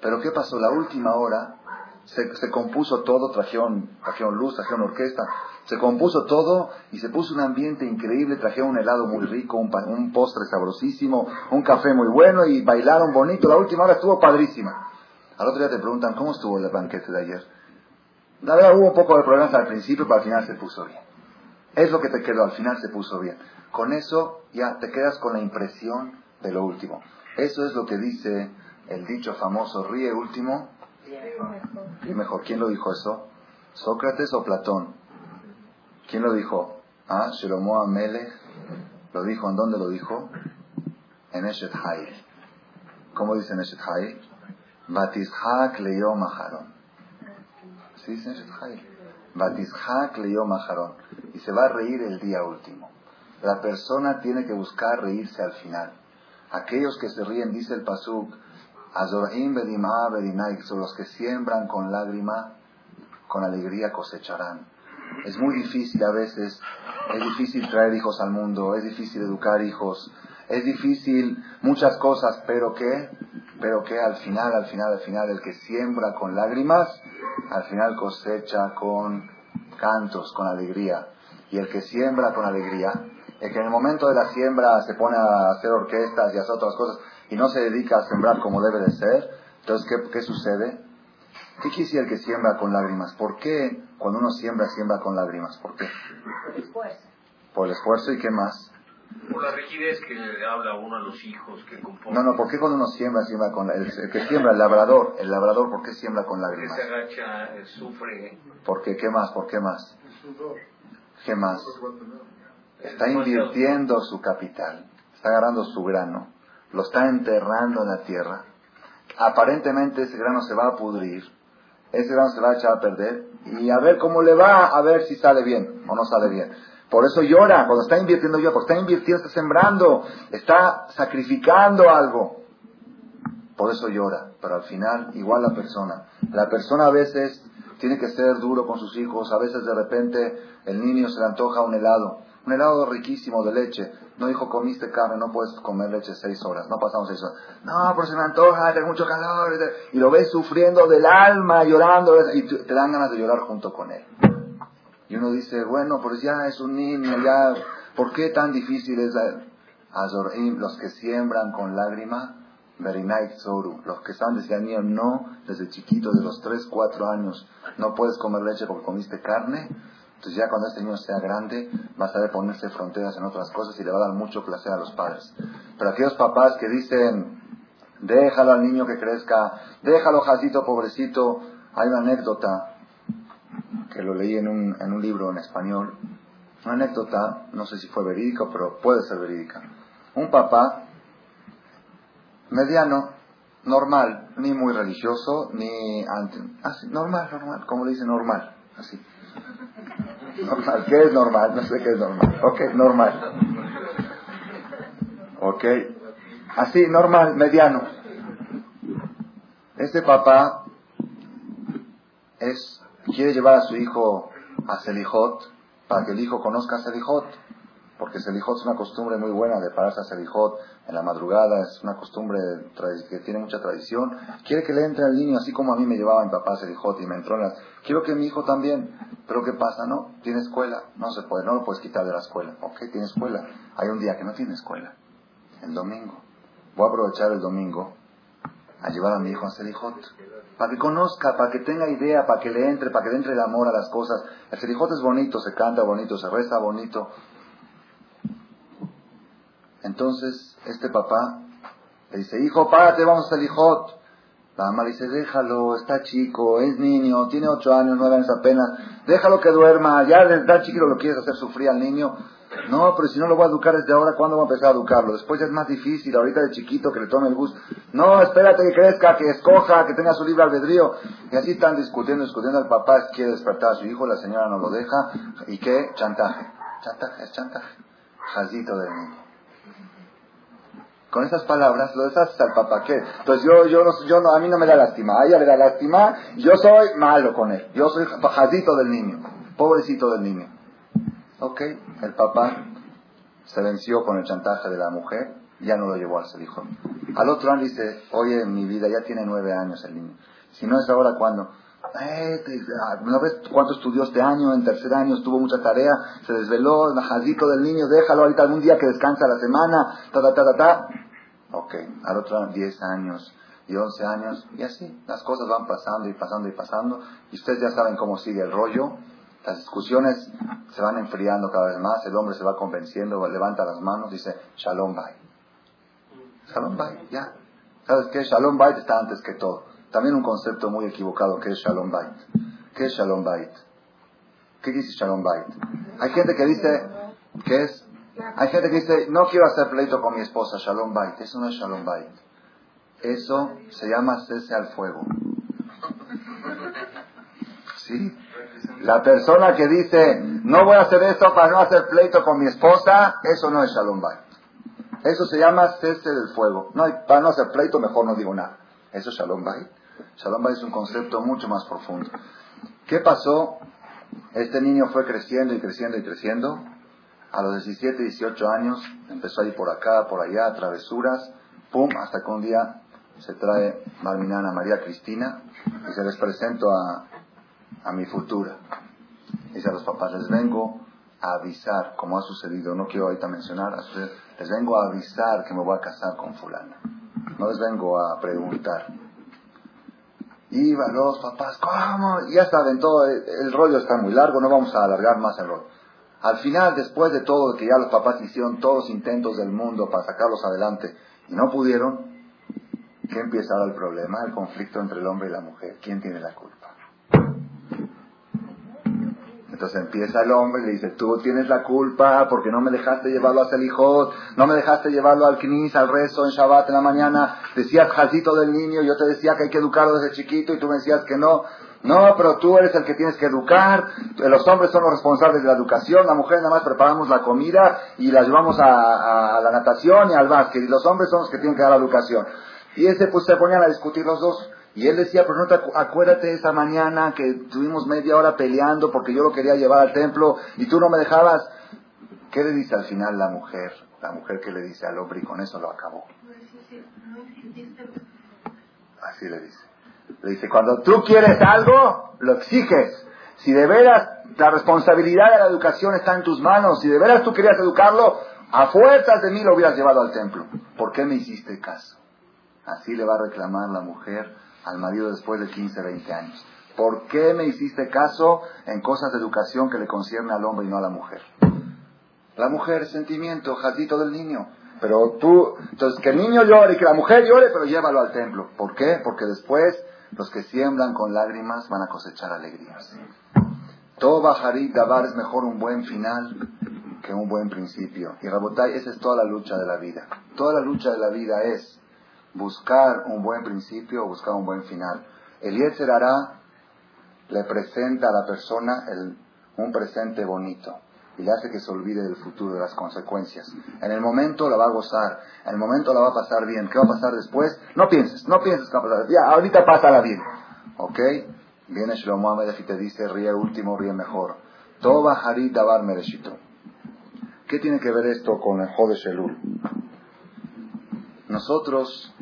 Pero ¿qué pasó? La última hora se, compuso todo, trajeron, trajeron luz, trajeron orquesta, se compuso todo y se puso un ambiente increíble, trajeron un helado muy rico, un, un postre sabrosísimo, un café muy bueno y bailaron bonito, la última hora estuvo padrísima. Al otro día te preguntan, ¿cómo estuvo el banquete de ayer? La hubo un poco de problemas al principio, pero al final se puso bien. Es lo que te quedó, al final se puso bien. Con eso ya te quedas con la impresión de lo último. Eso es lo que dice el dicho famoso, ríe último y mejor. ¿Quién lo dijo eso? ¿Sócrates o Platón? ¿Quién lo dijo? Ah, Shelomo Amelech. ¿Lo dijo? ¿En dónde lo dijo? En Eshet ¿Cómo dice en Eshet Hayil? Batishak leyó Maharon. Y se va a reír el día último. La persona tiene que buscar reírse al final. Aquellos que se ríen, dice el Pasuk, son los que siembran con lágrima, con alegría cosecharán. Es muy difícil a veces, es difícil traer hijos al mundo, es difícil educar hijos, es difícil muchas cosas, pero que, pero que al final, al final, al final, el que siembra con lágrimas, al final cosecha con cantos, con alegría. Y el que siembra con alegría, el que en el momento de la siembra se pone a hacer orquestas y hacer otras cosas y no se dedica a sembrar como debe de ser, entonces, ¿qué, qué sucede? ¿Qué quisiera el que siembra con lágrimas? ¿Por qué cuando uno siembra, siembra con lágrimas? ¿Por qué? Por el esfuerzo. Por el esfuerzo y qué más? Por la rigidez que le habla uno a los hijos que componen. No, no, ¿por qué cuando uno siembra, siembra con el, el que siembra, el labrador, el labrador, ¿por qué siembra con lágrimas? se agacha, eh, sufre. ¿Por qué? ¿Qué más? ¿Por qué más? ¿Qué más? Está invirtiendo su capital, está agarrando su grano, lo está enterrando en la tierra. Aparentemente ese grano se va a pudrir, ese grano se va a echar a perder y a ver cómo le va, a ver si sale bien o no sale bien. Por eso llora, cuando está invirtiendo llora, porque está invirtiendo, está sembrando, está sacrificando algo. Por eso llora, pero al final igual la persona. La persona a veces tiene que ser duro con sus hijos, a veces de repente el niño se le antoja un helado, un helado riquísimo de leche. No dijo, comiste carne, no puedes comer leche seis horas, no pasamos seis horas. No, pero se me antoja, tengo mucho calor. Y lo ves sufriendo del alma, llorando, y te dan ganas de llorar junto con él. Y uno dice, bueno, pues ya es un niño, ya, ¿por qué tan difícil es Azorim, los que siembran con lágrima, Berinait Soru, los que están desde niño, no, desde chiquito, de los 3, 4 años, no puedes comer leche porque comiste carne, entonces ya cuando este niño sea grande, va a saber ponerse fronteras en otras cosas y le va a dar mucho placer a los padres. Pero aquellos papás que dicen, déjalo al niño que crezca, déjalo jacito pobrecito, hay una anécdota que lo leí en un, en un libro en español, una anécdota, no sé si fue verídica, pero puede ser verídica. Un papá mediano, normal, ni muy religioso, ni anti, así, normal, normal, como le dice normal, así. Normal, ¿qué es normal? No sé qué es normal. Ok, normal. Ok, así, normal, mediano. Ese papá es, quiere llevar a su hijo a Selijot para que el hijo conozca a Selijot porque Selijot es una costumbre muy buena de pararse a Selijot en la madrugada, es una costumbre que tiene mucha tradición. Quiere que le entre al niño, así como a mí me llevaba mi papá a Selijot y me entró en las... Quiero que mi hijo también, pero ¿qué pasa? No, tiene escuela, no se puede, no lo puedes quitar de la escuela. Ok, tiene escuela. Hay un día que no tiene escuela, el domingo. Voy a aprovechar el domingo a llevar a mi hijo a Selijot. Para que conozca, para que tenga idea, para que le entre, para que le entre el amor a las cosas. El Selijot es bonito, se canta bonito, se reza bonito, entonces, este papá le dice, hijo, párate, vamos a hijot. La mamá le dice, déjalo, está chico, es niño, tiene ocho años, nueve años apenas, déjalo que duerma, ya desde chiquito lo quieres hacer sufrir al niño. No, pero si no lo voy a educar desde ahora, ¿cuándo voy a empezar a educarlo? Después ya es más difícil, ahorita de chiquito que le tome el gusto. No, espérate que crezca, que escoja, que tenga su libre albedrío. Y así están discutiendo, discutiendo. El papá quiere despertar a su hijo, la señora no lo deja. ¿Y qué? Chantaje. Chantaje, es chantaje. Jazito del niño. Con esas palabras lo deshaces al papá. ¿Qué? Entonces yo, yo, yo no, a mí no me da lástima, a ella le da lástima, yo soy malo con él. Yo soy bajadito del niño, pobrecito del niño. Ok, el papá se venció con el chantaje de la mujer, ya no lo llevó al hijo. Al otro año dice, oye, mi vida ya tiene nueve años el niño. Si no es ahora, ¿cuándo? Eh, ¿No ves cuánto estudió este año? En tercer año estuvo mucha tarea, se desveló, el majadito del niño, déjalo ahorita algún día que descansa la semana, ta, ta, ta, ta, ta. Ok, al otro 10 años y 11 años, y así, las cosas van pasando y pasando y pasando, y ustedes ya saben cómo sigue el rollo, las discusiones se van enfriando cada vez más, el hombre se va convenciendo, levanta las manos, dice, Shalom Bay. Shalom Bay, ya. ¿Sabes qué? Shalom Bay está antes que todo. También un concepto muy equivocado que es Shalom Bay. ¿Qué es Shalom Bay? ¿Qué dice Shalom Bay? Hay gente que dice que es hay gente que dice, no quiero hacer pleito con mi esposa, Shalom Bait. Eso no es Shalom Bait. Eso se llama cese al fuego. ¿Sí? La persona que dice, no voy a hacer esto para no hacer pleito con mi esposa, eso no es Shalom Bait. Eso se llama cese del fuego. No, para no hacer pleito, mejor no digo nada. Eso es Shalom Bait. Shalom Bait es un concepto mucho más profundo. ¿Qué pasó? Este niño fue creciendo y creciendo y creciendo a los 17, 18 años empezó a ir por acá, por allá, travesuras, pum, hasta que un día se trae Marminana María Cristina y se les presento a, a mi futura. Dice a los papás, les vengo a avisar, como ha sucedido, no quiero ahorita mencionar, les vengo a avisar que me voy a casar con fulana. No les vengo a preguntar. Iban los papás, ¿cómo? Ya saben, todo el rollo está muy largo, no vamos a alargar más el rollo. Al final, después de todo, que ya los papás hicieron todos intentos del mundo para sacarlos adelante y no pudieron, ¿qué empieza el problema? El conflicto entre el hombre y la mujer. ¿Quién tiene la culpa? Entonces empieza el hombre y le dice, tú tienes la culpa porque no me dejaste llevarlo a Selijot, no me dejaste llevarlo al Knis, al rezo en Shabbat en la mañana, decías jazito del niño, yo te decía que hay que educarlo desde chiquito y tú me decías que no. No, pero tú eres el que tienes que educar, los hombres son los responsables de la educación, la mujer nada más preparamos la comida y la llevamos a, la natación y al básquet, y los hombres son los que tienen que dar la educación. Y ese pues se ponían a discutir los dos. Y él decía, pero no te acuérdate esa mañana que tuvimos media hora peleando porque yo lo quería llevar al templo y tú no me dejabas. ¿Qué le dice al final la mujer? La mujer que le dice al hombre y con eso lo acabó. Así le dice. Le dice, cuando tú quieres algo, lo exiges. Si de veras la responsabilidad de la educación está en tus manos, si de veras tú querías educarlo, a fuerzas de mí lo hubieras llevado al templo. ¿Por qué me hiciste caso? Así le va a reclamar la mujer al marido después de 15, 20 años. ¿Por qué me hiciste caso en cosas de educación que le concierne al hombre y no a la mujer? La mujer, sentimiento, jatito del niño. Pero tú, entonces que el niño llore y que la mujer llore, pero llévalo al templo. ¿Por qué? Porque después los que siembran con lágrimas van a cosechar alegrías. Todo Bajarit Dabar es mejor un buen final que un buen principio. Y Rabotay, esa es toda la lucha de la vida. Toda la lucha de la vida es buscar un buen principio o buscar un buen final. El Yetzer hará le presenta a la persona un presente bonito y le hace que se olvide del futuro, de las consecuencias. En el momento la va a gozar, en el momento la va a pasar bien. ¿Qué va a pasar después? No pienses, no pienses que va a pasar. Ya, ahorita pásala bien. ¿Ok? Viene Shlomo Amelech y te dice, ríe último, ríe mejor. Toba Harit Dabar Mereshito. ¿Qué tiene que ver esto con el Jode Shelul? Nosotros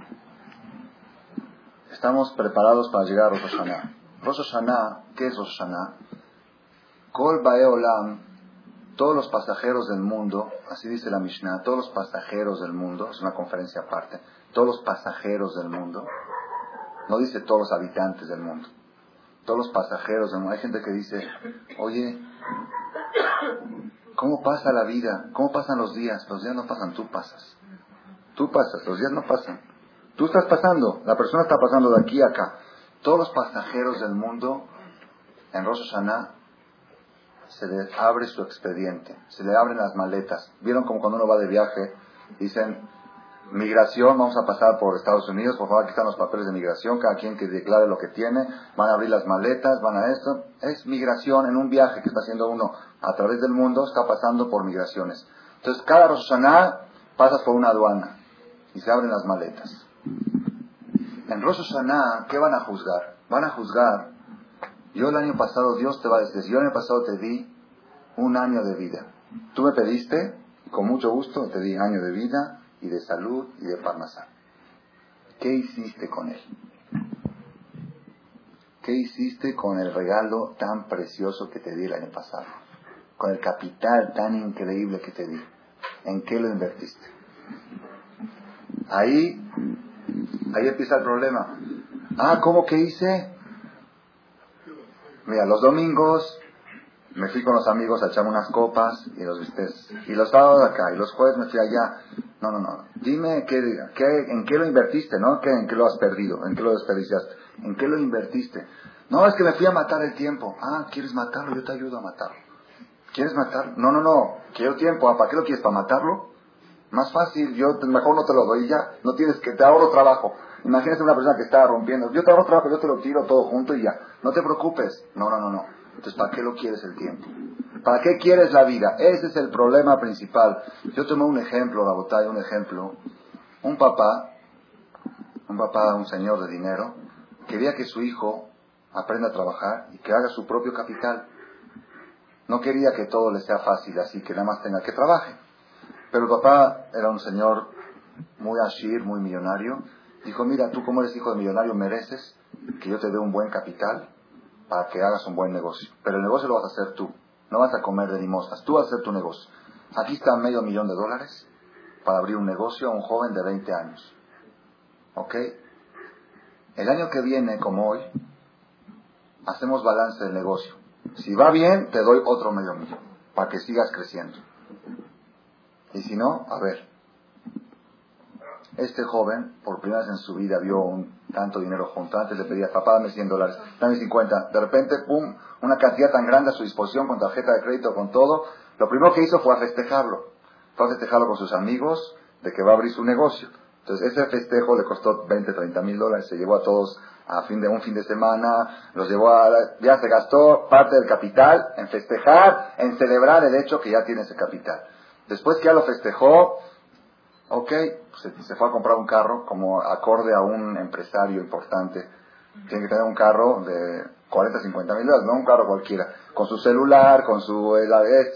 estamos preparados para llegar a Rosh Hashanah. ¿qué es Rosh Hashanah? Kol Olam, todos los pasajeros del mundo, así dice la Mishnah, todos los pasajeros del mundo, es una conferencia aparte, todos los pasajeros del mundo, no dice todos los habitantes del mundo, todos los pasajeros del mundo. Hay gente que dice, oye, ¿cómo pasa la vida? ¿Cómo pasan los días? Los días no pasan, tú pasas. Tú pasas, los días no pasan. Tú estás pasando, la persona está pasando de aquí a acá. Todos los pasajeros del mundo en Rosh se les abre su expediente, se le abren las maletas. ¿Vieron como cuando uno va de viaje? Dicen, migración, vamos a pasar por Estados Unidos, por favor, aquí están los papeles de migración, cada quien que declare lo que tiene, van a abrir las maletas, van a esto. Es migración en un viaje que está haciendo uno a través del mundo, está pasando por migraciones. Entonces, cada Rosh Hashanah pasas por una aduana y se abren las maletas. En Rosh Hashanah, ¿qué van a juzgar? Van a juzgar, yo el año pasado, Dios te va a decir, yo el año pasado te di un año de vida. Tú me pediste, con mucho gusto, te di año de vida y de salud y de parnasá. ¿Qué hiciste con él? ¿Qué hiciste con el regalo tan precioso que te di el año pasado? Con el capital tan increíble que te di. ¿En qué lo invertiste? Ahí, ahí empieza el problema. Ah, ¿cómo que hice? Mira, los domingos me fui con los amigos a echar unas copas y los y los sábados acá y los jueves me fui allá. No, no, no. Dime qué, qué, en qué lo invertiste, ¿no? ¿Qué, en qué lo has perdido, en qué lo desperdiciaste, en qué lo invertiste. No, es que me fui a matar el tiempo. Ah, ¿quieres matarlo? Yo te ayudo a matarlo. ¿Quieres matarlo? No, no, no. Quiero tiempo. ¿Ah, ¿Para qué lo quieres? ¿Para matarlo? Más fácil. Yo mejor no te lo doy ya. No tienes que te ahorro trabajo. Imagínate una persona que está rompiendo. Yo te ahorro trabajo, yo te lo tiro todo junto y ya. No te preocupes. No, no, no, no. Entonces, ¿para qué lo quieres el tiempo? ¿Para qué quieres la vida? Ese es el problema principal. Yo tomé un ejemplo, la botella, un ejemplo. Un papá, un papá, un señor de dinero, quería que su hijo aprenda a trabajar y que haga su propio capital. No quería que todo le sea fácil, así que nada más tenga que trabajar. Pero papá era un señor muy ashir, muy millonario. Dijo, mira, tú como eres hijo de millonario mereces que yo te dé un buen capital para que hagas un buen negocio. Pero el negocio lo vas a hacer tú. No vas a comer de limosnas. Tú vas a hacer tu negocio. Aquí está medio millón de dólares para abrir un negocio a un joven de 20 años. ¿Ok? El año que viene, como hoy, hacemos balance del negocio. Si va bien, te doy otro medio millón para que sigas creciendo. Y si no, a ver, este joven, por primera vez en su vida, vio un tanto dinero junto. Antes le pedía, papá, dame 100 dólares, dame 50. De repente, pum, una cantidad tan grande a su disposición, con tarjeta de crédito, con todo. Lo primero que hizo fue a festejarlo. Fue a festejarlo con sus amigos de que va a abrir su negocio. Entonces, ese festejo le costó 20, 30 mil dólares. Se llevó a todos a fin de un fin de semana, los llevó a, ya se gastó parte del capital en festejar, en celebrar el hecho que ya tiene ese capital. Después que ya lo festejó, Ok, se, fue a comprar un carro como acorde a un empresario importante. Tiene que tener un carro de 40, 50 mil dólares, no un carro cualquiera. Con su celular, con su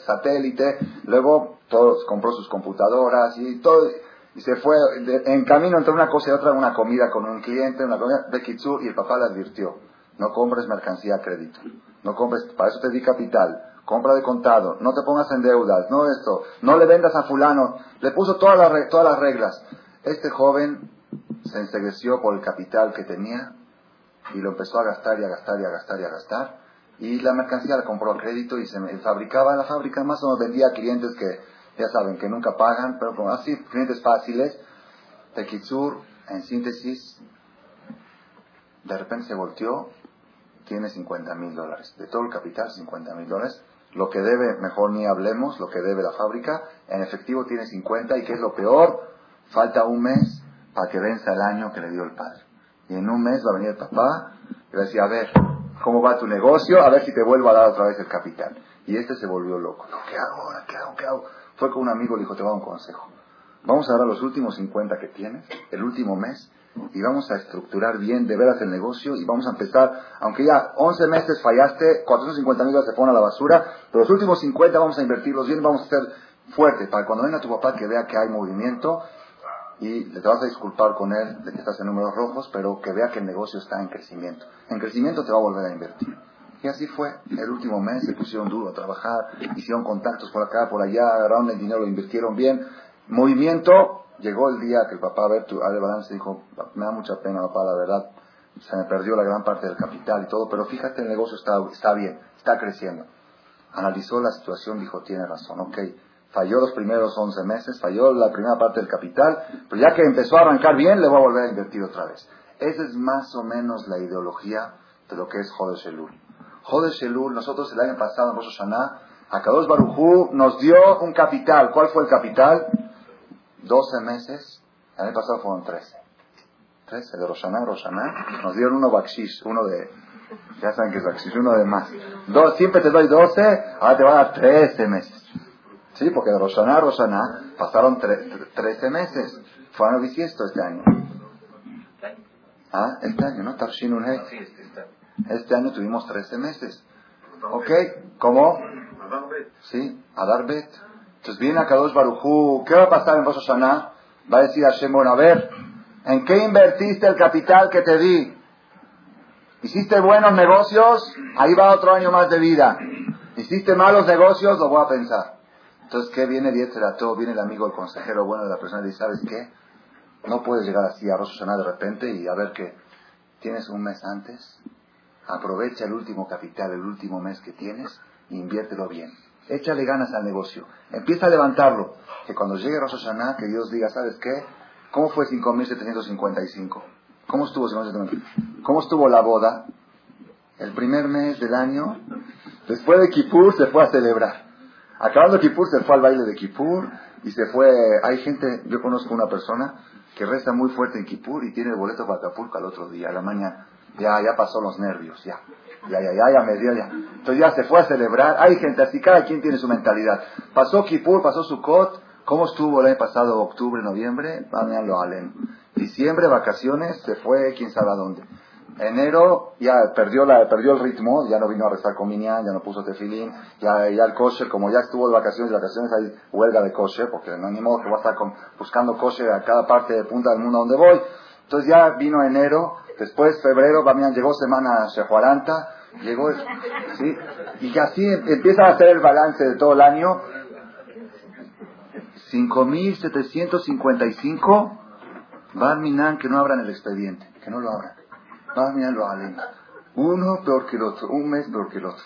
satélite. Luego todos compró sus computadoras y todo. Y se fue en camino entre una cosa y otra, una comida con un cliente, una comida de Kitsur, y el papá le advirtió, no compres mercancía a crédito. No compres, para eso te di capital compra de contado, no te pongas en deudas, no esto, no le vendas a fulano, le puso todas las, todas las reglas. Este joven se ensegreció por el capital que tenía y lo empezó a gastar y a gastar y a gastar y a gastar. Y la mercancía la compró a crédito y se fabricaba en la fábrica, más o menos vendía a clientes que ya saben que nunca pagan, pero como así, clientes fáciles. Tekitsur, en síntesis, de repente se volteó tiene 50 mil dólares. De todo el capital, 50 mil dólares. Lo que debe, mejor ni hablemos, lo que debe la fábrica, en efectivo tiene 50 y que es lo peor, falta un mes para que venza el año que le dio el padre. Y en un mes va a venir el papá y va a a ver, ¿cómo va tu negocio? A ver si te vuelvo a dar otra vez el capital. Y este se volvió loco. ¿Qué hago ahora? ¿Qué hago? ¿Qué hago? Fue con un amigo, le dijo, te voy a dar un consejo. Vamos a dar los últimos 50 que tienes, el último mes, y vamos a estructurar bien de veras el negocio y vamos a empezar, aunque ya 11 meses fallaste, 450 mil se ponen a la basura, pero los últimos 50 vamos a invertirlos bien, vamos a ser fuertes para cuando venga tu papá que vea que hay movimiento y le te vas a disculpar con él de que estás en números rojos, pero que vea que el negocio está en crecimiento. En crecimiento te va a volver a invertir. Y así fue. El último mes se pusieron duro a trabajar, hicieron contactos por acá, por allá, agarraron el dinero, lo invirtieron bien. Movimiento, llegó el día que el papá, a ver, tu, el balance dijo, me da mucha pena, papá, la verdad, se me perdió la gran parte del capital y todo, pero fíjate, el negocio está, está bien, está creciendo. Analizó la situación, dijo, tiene razón, ok, falló los primeros 11 meses, falló la primera parte del capital, pero ya que empezó a arrancar bien, le voy a volver a invertir otra vez. Esa es más o menos la ideología de lo que es Jodesh Elul. Jodesh Elul, nosotros el año pasado en Rosh Hashanah, Akadosh Barujú nos dio un capital. ¿Cuál fue el capital? 12 meses. El año pasado fueron 13. 13 de Roshaná, Roshaná. Nos dieron uno Bakshish, uno de, ya saben que es Bakshish, uno de más. Dos, siempre te doy 12, ahora te van a dar 13 meses. Sí, porque de Roshaná a Roshaná pasaron 13 meses. Fue a bisiesto este año. Ah, este año, ¿no? Tarshin Unhei. Este año tuvimos 13 meses. ¿Ok? ¿Cómo? Sí, Adar Bet. Entonces viene a Kadosh Barujú. ¿Qué va a pasar en Rosh? Va a decir a Shemon, a ver, ¿en qué invertiste el capital que te di? ¿Hiciste buenos negocios? Ahí va otro año más de vida. ¿Hiciste malos negocios? Lo voy a pensar. Entonces, ¿qué viene todo Viene el amigo, el consejero bueno de la persona y dice, ¿sabes qué? No puedes llegar así a Rosh de repente y a ver que tienes un mes antes. Aprovecha el último capital, el último mes que tienes e inviértelo bien. Échale ganas al negocio. Empieza a levantarlo. Que cuando llegue Rosh Hashanah, que Dios diga, ¿sabes qué? ¿Cómo fue 5.755? ¿Cómo estuvo ¿Cómo estuvo la boda? El primer mes del año, después de Kippur, se fue a celebrar. Acabando Kippur, se fue al baile de Kippur y se fue. Hay gente, yo conozco una persona que reza muy fuerte en Kippur y tiene el boleto para Acapulco al otro día, a la mañana. Ya, ya pasó los nervios, ya. Ya, ya, ya, ya me dio, ya. Entonces ya se fue a celebrar. Hay gente así, cada quien tiene su mentalidad. Pasó Kippur, pasó Sukkot. ¿Cómo estuvo el año pasado, octubre, noviembre? lo Alem. Diciembre, vacaciones, se fue quién sabe a dónde. Enero ya perdió, la, perdió el ritmo, ya no vino a rezar con Minyan, ya no puso tefilín, ya, ya el kosher, como ya estuvo de vacaciones, de vacaciones hay huelga de kosher, porque no ni modo que va a estar buscando kosher a cada parte de punta del mundo donde voy. Entonces ya vino enero, después febrero, Bamián llegó semana Shehuaranta, llegó, ¿sí? Y así empieza a hacer el balance de todo el año. 5.755 van Minan que no abran el expediente, que no lo abran. Van lo abren. Uno peor que el otro, un mes peor que el otro.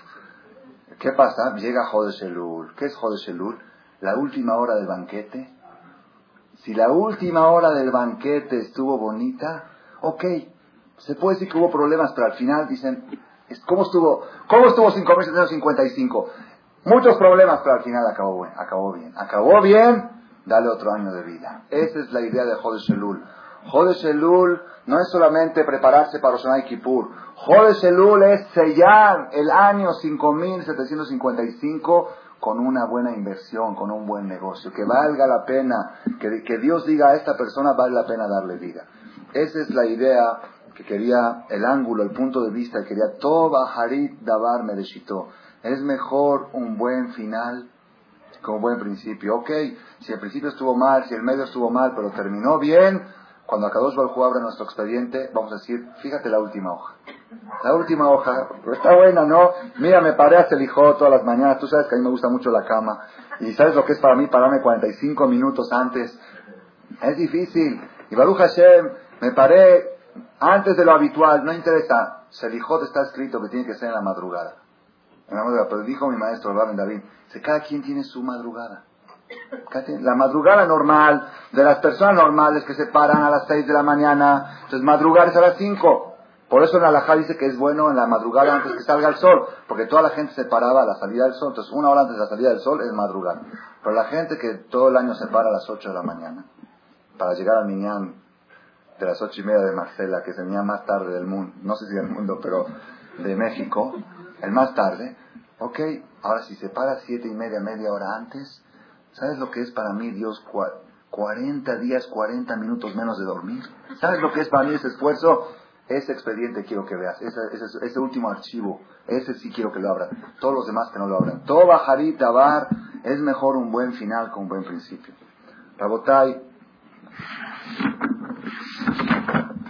¿Qué pasa? Llega Jodeselul. ¿Qué es Jodeselul? La última hora del banquete. Si la última hora del banquete estuvo bonita, ok, se puede decir que hubo problemas, pero al final dicen, ¿cómo estuvo, cómo estuvo 5.755? Muchos problemas, pero al final acabó bien, acabó bien. Acabó bien, dale otro año de vida. Esa es la idea de Jodesh Elul. Jodesh Elul no es solamente prepararse para Rosh y Kippur. Jodesh Elul es sellar el año 5.755 con una buena inversión, con un buen negocio, que valga la pena, que Dios diga a esta persona vale la pena darle vida. Esa es la idea que quería, el ángulo, el punto de vista, que quería Toba Harit Dabar Mereshito. Es mejor un buen final que buen principio. Ok, si el principio estuvo mal, si el medio estuvo mal, pero terminó bien, cuando Akadosh Baljú abre nuestro expediente, vamos a decir, fíjate la última hoja. La última hoja, está buena, ¿no? Mira, me paré a hijo todas las mañanas. Tú sabes que a mí me gusta mucho la cama. Y sabes lo que es para mí pararme 45 minutos antes. Es difícil. Y Baruch Hashem, me paré antes de lo habitual, no interesa. Selijot está escrito que tiene que ser en la madrugada. En la madrugada. Pero dijo mi maestro, Rabben David, que cada quien tiene su madrugada. La madrugada normal de las personas normales que se paran a las 6 de la mañana, entonces madrugar es a las 5. Por eso en Alajá dice que es bueno en la madrugada antes que salga el sol, porque toda la gente se paraba a la salida del sol, entonces una hora antes de la salida del sol es madrugada. Pero la gente que todo el año se para a las 8 de la mañana para llegar al Miñán de las ocho y media de Marcela, que es el Miñán más tarde del mundo, no sé si del mundo, pero de México, el más tarde, ok, ahora si se para siete y media, media hora antes, ¿sabes lo que es para mí Dios 40 días, 40 minutos menos de dormir? ¿Sabes lo que es para mí ese esfuerzo? Ese expediente quiero que veas, ese, ese, ese, último archivo, ese sí quiero que lo abran. Todos los demás que no lo abran. Todo bajarita, bar, es mejor un buen final con un buen principio. Rabotai,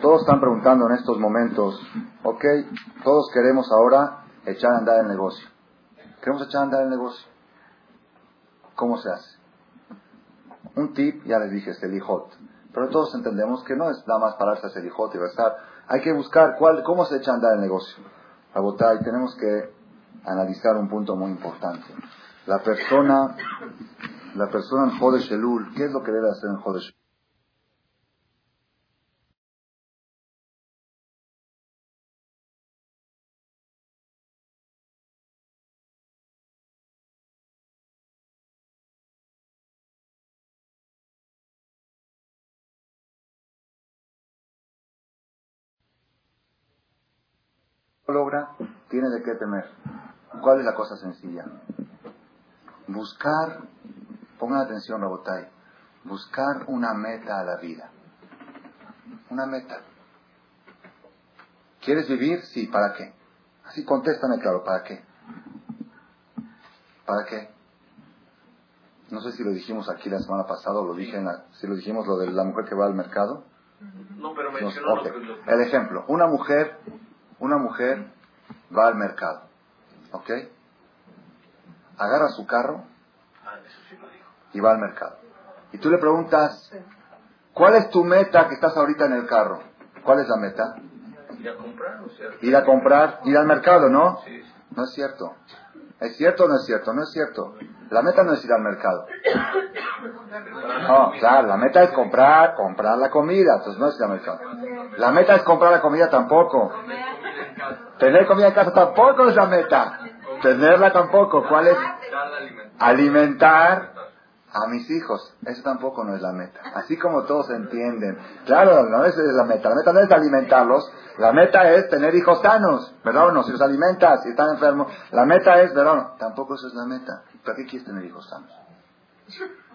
todos están preguntando en estos momentos, ok, todos queremos ahora echar a andar el negocio. Queremos echar a andar el negocio. ¿Cómo se hace? Un tip, ya les dije, es el ijot. Pero todos entendemos que no es nada más pararse a el ijot y estar. Hay que buscar cuál, cómo se echa a andar el negocio. y tenemos que analizar un punto muy importante. La persona, la persona en Jodesh Elul, ¿qué es lo que debe hacer en Jodesh logra, tiene de qué temer. ¿Cuál es la cosa sencilla? Buscar, pongan atención, Robotay, buscar una meta a la vida. Una meta. ¿Quieres vivir? Sí, ¿para qué? Así contéstame claro, ¿para qué? ¿Para qué? No sé si lo dijimos aquí la semana pasada o lo dije en la, si lo dijimos lo de la mujer que va al mercado. No, pero mencionó El ejemplo, una mujer una mujer va al mercado, ¿ok? Agarra su carro ah, y va al mercado. Y tú le preguntas, ¿cuál es tu meta que estás ahorita en el carro? ¿Cuál es la meta? Ir a comprar, o sea, Ir a comprar, ir al mercado, ¿no? Sí. No es cierto. ¿Es cierto o no es cierto? No es cierto. La meta no es ir al mercado. No, claro, la meta es comprar, comprar la comida, entonces no es ir al mercado. La meta es comprar la comida tampoco. Tener comida en casa tampoco es la meta. Tenerla tampoco. ¿Cuál es? Alimentar a mis hijos. Eso tampoco no es la meta. Así como todos entienden. Claro, no es la meta. La meta no es alimentarlos. La meta es tener hijos sanos. ¿Verdad no? Si los alimentas, si están enfermos. La meta es, ¿verdad no? Tampoco eso es la meta. ¿Para qué quieres tener hijos sanos?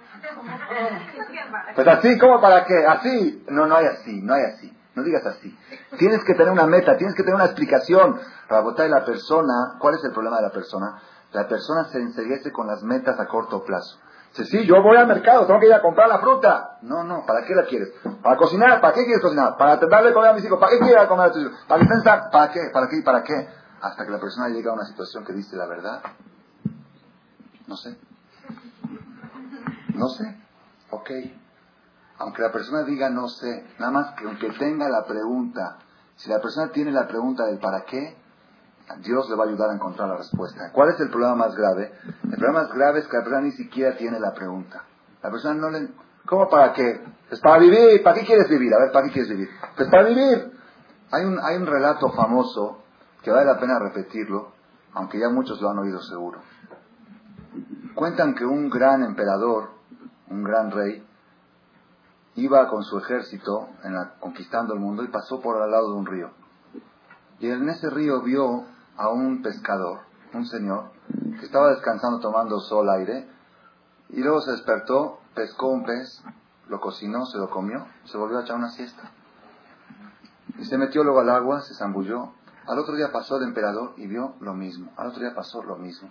Pues así, ¿cómo para qué? Así. No, no hay así, no hay así. No digas así. Tienes que tener una meta, tienes que tener una explicación. Para votar la persona, ¿cuál es el problema de la persona? La persona se enseguece con las metas a corto plazo. Dice, sí, yo voy al mercado, tengo que ir a comprar la fruta. No, no, ¿para qué la quieres? ¿Para cocinar? ¿Para qué quieres cocinar? ¿Para darle comer a mis hijos? ¿Para qué quieres comer a tus hijos? ¿Para pensar? ¿Para qué? ¿Para qué? ¿Para qué? Hasta que la persona llega a una situación que dice la verdad. No sé. No sé. Ok. Aunque la persona diga no sé, nada más que aunque tenga la pregunta, si la persona tiene la pregunta del para qué, Dios le va a ayudar a encontrar la respuesta. ¿Cuál es el problema más grave? El problema más grave es que la persona ni siquiera tiene la pregunta. La persona no le... ¿Cómo para qué? Pues para vivir. ¿Para qué quieres vivir? A ver, ¿para qué quieres vivir? Pues para vivir. Hay un, hay un relato famoso que vale la pena repetirlo, aunque ya muchos lo han oído seguro. Cuentan que un gran emperador, un gran rey, iba con su ejército en la, conquistando el mundo y pasó por al lado de un río. Y en ese río vio a un pescador, un señor, que estaba descansando tomando sol aire, y luego se despertó, pescó un pez, lo cocinó, se lo comió, se volvió a echar una siesta. Y se metió luego al agua, se zambulló. Al otro día pasó el emperador y vio lo mismo. Al otro día pasó lo mismo.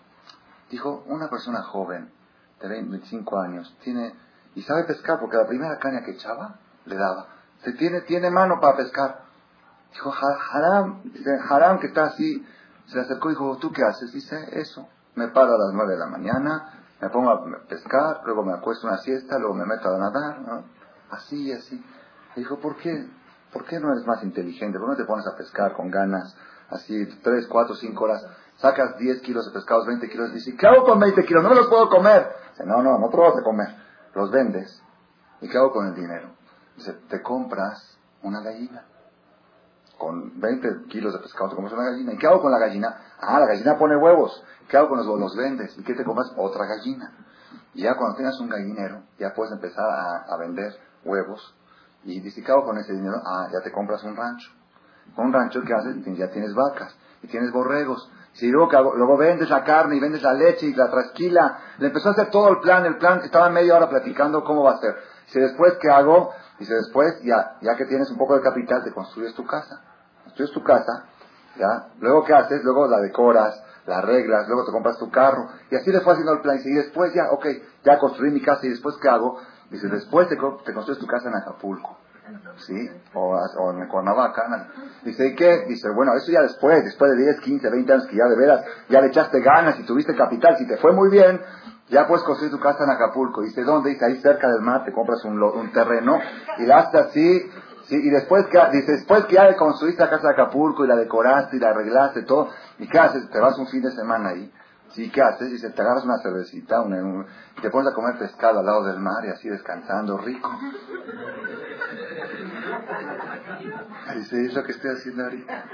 Dijo, una persona joven, de 25 años, tiene y sabe pescar porque la primera caña que echaba le daba. Se tiene, tiene mano para pescar. Dijo, Haram, Haram que está así, se le acercó y dijo, ¿tú qué haces? Dice, eso. Me paro a las nueve de la mañana, me pongo a pescar, luego me acuesto una siesta, luego me meto a nadar, así y así. dijo, ¿por qué? ¿Por qué no eres más inteligente? ¿Por qué no te pones a pescar con ganas, así, tres, cuatro, cinco horas? Sacas 10 kilos de pescados, 20 kilos, y dice, ¿qué hago con 20 kilos? No me los puedo comer. Dice, no, no, no te los vas a comer los vendes, ¿y qué hago con el dinero? Dice, te compras una gallina. con 20 kilos de pescado te compras una gallina. ¿Y qué hago con la gallina? Ah, la gallina pone huevos. ¿Qué hago con los huevos? Los vendes. ¿Y qué te compras? Otra gallina. Ya cuando tengas un gallinero, ya puedes empezar a, vender huevos. Y dice, ¿qué hago con ese dinero? Ah, ya te compras un rancho. Con un rancho, ¿qué haces? Ya tienes vacas y tienes borregos. Si luego, luego vendes la carne y vendes la leche y la trasquila, le empezó a hacer todo el plan, el plan, estaba media hora platicando cómo va a ser. Si después, ¿qué hago? Dice, después, ya, ya que tienes un poco de capital, te construyes tu casa. Construyes tu casa, ¿ya? Luego, ¿qué haces? Luego la decoras, la arreglas, luego te compras tu carro. Y así le fue haciendo el plan. Y después, ya, ok, ya construí mi casa. ¿Y después qué hago? Dice, después te, te construyes tu casa en Acapulco. ¿Sí? O, en Cuernavaca. Dice, ¿y qué? Dice, bueno, eso ya después, después de 10, 15, 20 años que ya de veras, ya le echaste ganas y tuviste capital. Si te fue muy bien, ya puedes construir tu casa en Acapulco. Dice, ¿dónde? Dice, ahí cerca del mar te compras un, un terreno y la haces así. Sí, y después que, dice, después que ya construiste la casa de Acapulco y la decoraste y la arreglaste todo, ¿y qué haces? Te vas un fin de semana ahí. Sí, ¿qué haces? Dice, te agarras una cervecita un, y te pones a comer pescado al lado del mar y así descansando, rico. Dice, es lo que estoy haciendo ahorita.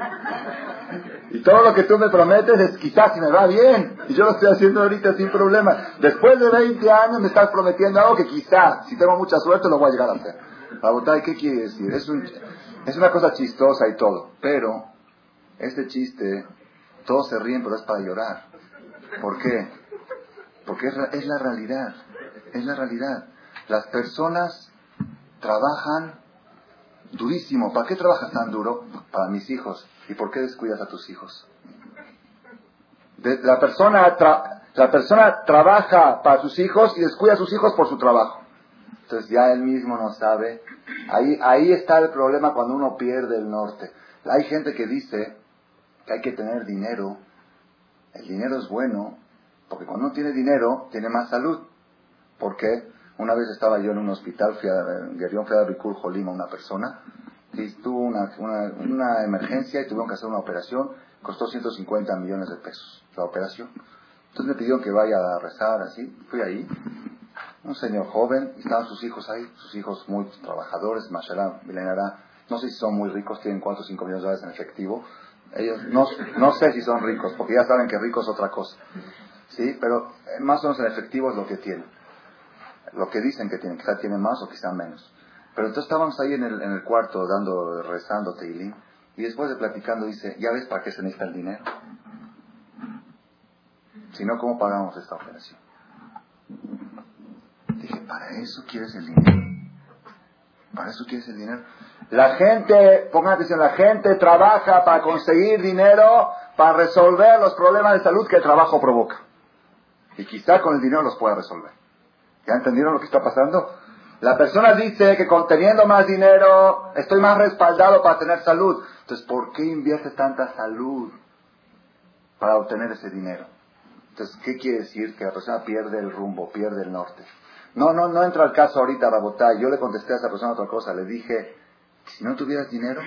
Y todo lo que tú me prometes es quizás si me va bien. Y yo lo estoy haciendo ahorita sin problema. Después de 20 años me estás prometiendo algo que quizás, si tengo mucha suerte, lo voy a llegar a hacer. La ¿qué quiere decir? Es, un, es una cosa chistosa y todo. Pero, este chiste, todos se ríen, pero es para llorar. ¿Por qué? Porque es, es la realidad. Es la realidad. Las personas trabajan durísimo. ¿Para qué trabajas tan duro? Para mis hijos. ¿Y por qué descuidas a tus hijos? la, persona la persona trabaja para sus hijos y descuida a sus hijos por su trabajo. Entonces ya él mismo no sabe. Ahí, ahí está el problema cuando uno pierde el norte. Hay gente que dice que hay que tener dinero el dinero es bueno, porque cuando uno tiene dinero, tiene más salud. ¿Por qué? Una vez estaba yo en un hospital, fui a, fui a Jolima, una persona, y tuvo una, una, emergencia y tuvieron que hacer una operación, costó 150 millones de pesos la operación. Entonces me pidieron que vaya a rezar, así, fui ahí, un señor joven, estaban sus hijos ahí, sus hijos muy trabajadores, Mashallah, Milenara, no sé si son muy ricos, tienen 4 o 5 millones de dólares en efectivo, ellos no, no sé si son ricos, porque ya saben que rico es otra cosa. ¿Sí? Pero eh, más o menos en efectivo es lo que tienen. Lo que dicen que tienen, quizá tienen más o quizá menos. Pero entonces estábamos ahí en el, en el cuarto dando, rezando Teilín, y después de platicando dice, ¿ya ves para qué se necesita el dinero? Si no, ¿cómo pagamos esta operación? Dije, ¿para eso quieres el dinero? ¿Para eso quieres el dinero? La gente, pongan atención, la gente trabaja para conseguir dinero para resolver los problemas de salud que el trabajo provoca. Y quizá con el dinero los pueda resolver. ¿Ya entendieron lo que está pasando? La persona dice que con teniendo más dinero estoy más respaldado para tener salud. Entonces, ¿por qué invierte tanta salud para obtener ese dinero? Entonces, ¿qué quiere decir? Que la persona pierde el rumbo, pierde el norte. No, no, no entra al caso ahorita, Rabotay. Yo le contesté a esa persona otra cosa. Le dije, si no tuvieras dinero,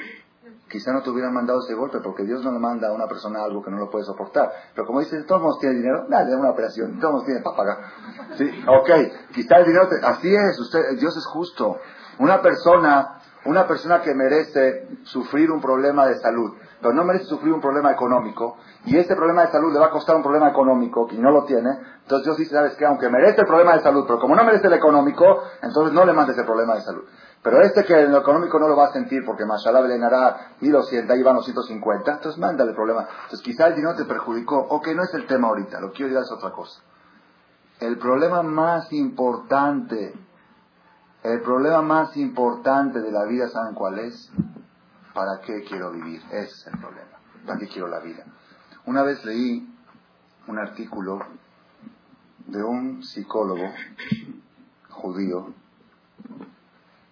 quizá no te hubieran mandado ese golpe, porque Dios no le manda a una persona algo que no lo puede soportar. Pero como dice, todos nos tiene dinero, dale una operación, todos nos tiene para pagar. ¿Sí? Ok, quizá el dinero, así es, usted, Dios es justo. Una persona, una persona que merece sufrir un problema de salud, pero no merece sufrir un problema económico, y ese problema de salud le va a costar un problema económico, y no lo tiene, entonces Dios dice, ¿sabes qué? Aunque merece el problema de salud, pero como no merece el económico, entonces no le mandes el problema de salud. Pero este que en lo económico no lo va a sentir porque Mashallah le hará 1200, ahí van los 150, entonces mándale el problema. Entonces quizá el dinero te perjudicó, ok, no es el tema ahorita, lo quiero decir es otra cosa. El problema más importante, el problema más importante de la vida, ¿saben cuál es? ¿Para qué quiero vivir? Ese es el problema. ¿Para qué quiero la vida? Una vez leí un artículo de un psicólogo judío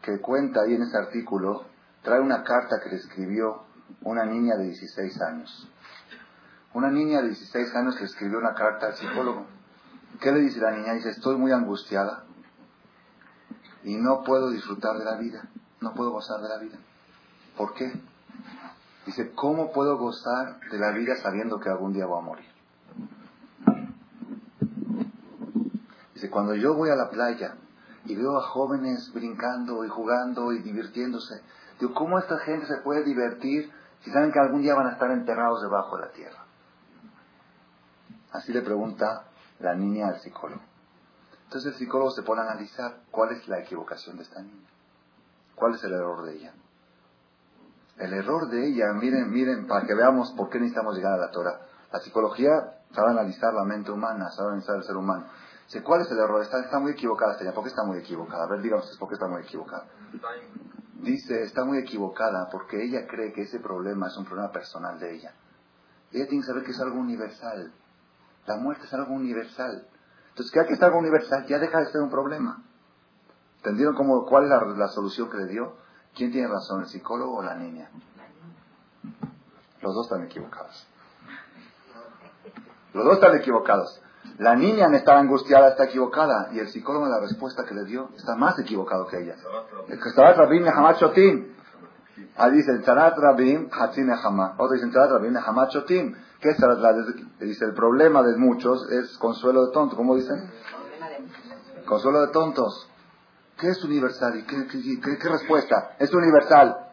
que cuenta ahí en ese artículo, trae una carta que le escribió una niña de 16 años. Una niña de 16 años le escribió una carta al psicólogo. ¿Qué le dice la niña? Dice, estoy muy angustiada y no puedo disfrutar de la vida, no puedo gozar de la vida. ¿Por qué? Dice, ¿cómo puedo gozar de la vida sabiendo que algún día voy a morir? Dice, cuando yo voy a la playa y veo a jóvenes brincando y jugando y divirtiéndose. Digo, ¿cómo esta gente se puede divertir Si saben que algún día van a estar enterrados debajo de la tierra. Así le pregunta la niña al psicólogo. Entonces el psicólogo se pone a analizar cuál es la equivocación de esta niña. ¿Cuál es el error de ella? El error de ella, miren, miren, para que veamos por qué necesitamos llegar a la Torah. La psicología sabe analizar la mente humana, sabe analizar el ser humano. ¿Cuál es el error? Está, está muy equivocada esta. ¿Por qué está muy equivocada? A ver, díganos por qué está muy equivocada. Dice, está muy equivocada porque ella cree que ese problema es un problema personal de ella. Ella tiene que saber que es algo universal. La muerte es algo universal. Entonces, que que es algo universal, ya deja de ser un problema. ¿Entendieron cómo, cuál es la, solución que le dio? ¿Quién tiene razón, el psicólogo o la niña? Los dos están equivocados. Los dos están equivocados. La niña estaba angustiada, está equivocada. Y el psicólogo, la respuesta que le dio, está más equivocado que ella. El que estaba Rabim Chotim. Ahí dice, Tzarat Rabim Hatzin Otro dice, Tzarat Rabim. ¿Qué es Dice, el problema de muchos es consuelo de tontos. ¿Cómo dicen? Consuelo de tontos. ¿Qué es universal? qué, qué, respuesta? Es universal.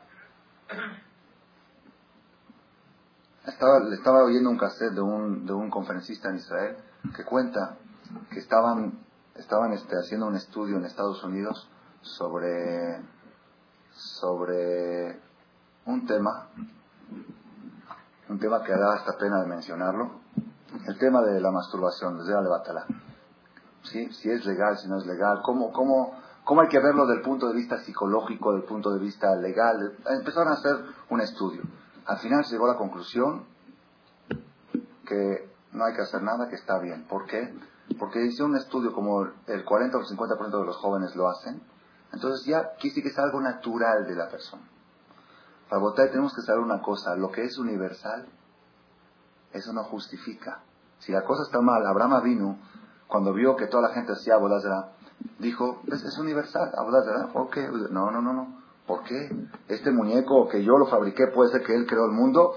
Estaba, le estaba oyendo un cassette de un, de un conferencista en Israel que cuenta que estaban, estaban este, haciendo un estudio en Estados Unidos sobre, sobre un tema un tema que da hasta pena de mencionarlo, el tema de la masturbación, desde la ¿Sí? Si es legal, si no es legal, ¿cómo, cómo, cómo hay que verlo desde el punto de vista psicológico, desde el punto de vista legal. Empezaron a hacer un estudio. Al final llegó a la conclusión que no hay que hacer nada, que está bien. ¿Por qué? Porque hicieron un estudio como el 40 o el 50% de los jóvenes lo hacen. Entonces ya quise que es algo natural de la persona. Rabotay, tenemos que saber una cosa, lo que es universal, eso no justifica. Si la cosa está mal, Abraham vino, cuando vio que toda la gente hacía Abodazra, dijo, es, es universal, Abodazra, ¿por qué? No, no, no, no. ¿Por qué? Este muñeco que yo lo fabriqué, puede ser que él creó el mundo.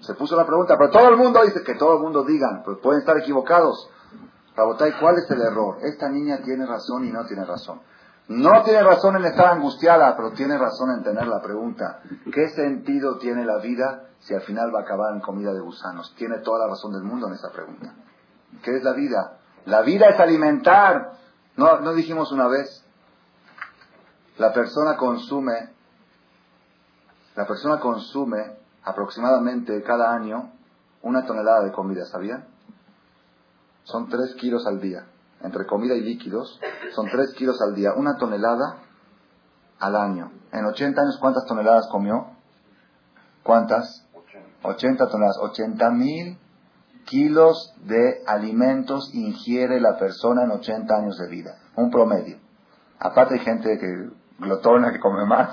Se puso la pregunta, pero todo el mundo dice que todo el mundo digan, pues pueden estar equivocados. Rabotay, ¿cuál es el error? Esta niña tiene razón y no tiene razón. No tiene razón en estar angustiada, pero tiene razón en tener la pregunta. ¿Qué sentido tiene la vida si al final va a acabar en comida de gusanos? Tiene toda la razón del mundo en esa pregunta. ¿Qué es la vida? La vida es alimentar. ¿No, no dijimos una vez? La persona consume, la persona consume aproximadamente cada año una tonelada de comida, ¿sabían? Son tres kilos al día entre comida y líquidos, son 3 kilos al día, una tonelada al año. En 80 años, ¿cuántas toneladas comió? ¿Cuántas? 80 toneladas. 80 mil kilos de alimentos ingiere la persona en 80 años de vida. Un promedio. Aparte hay gente que glotona que come más.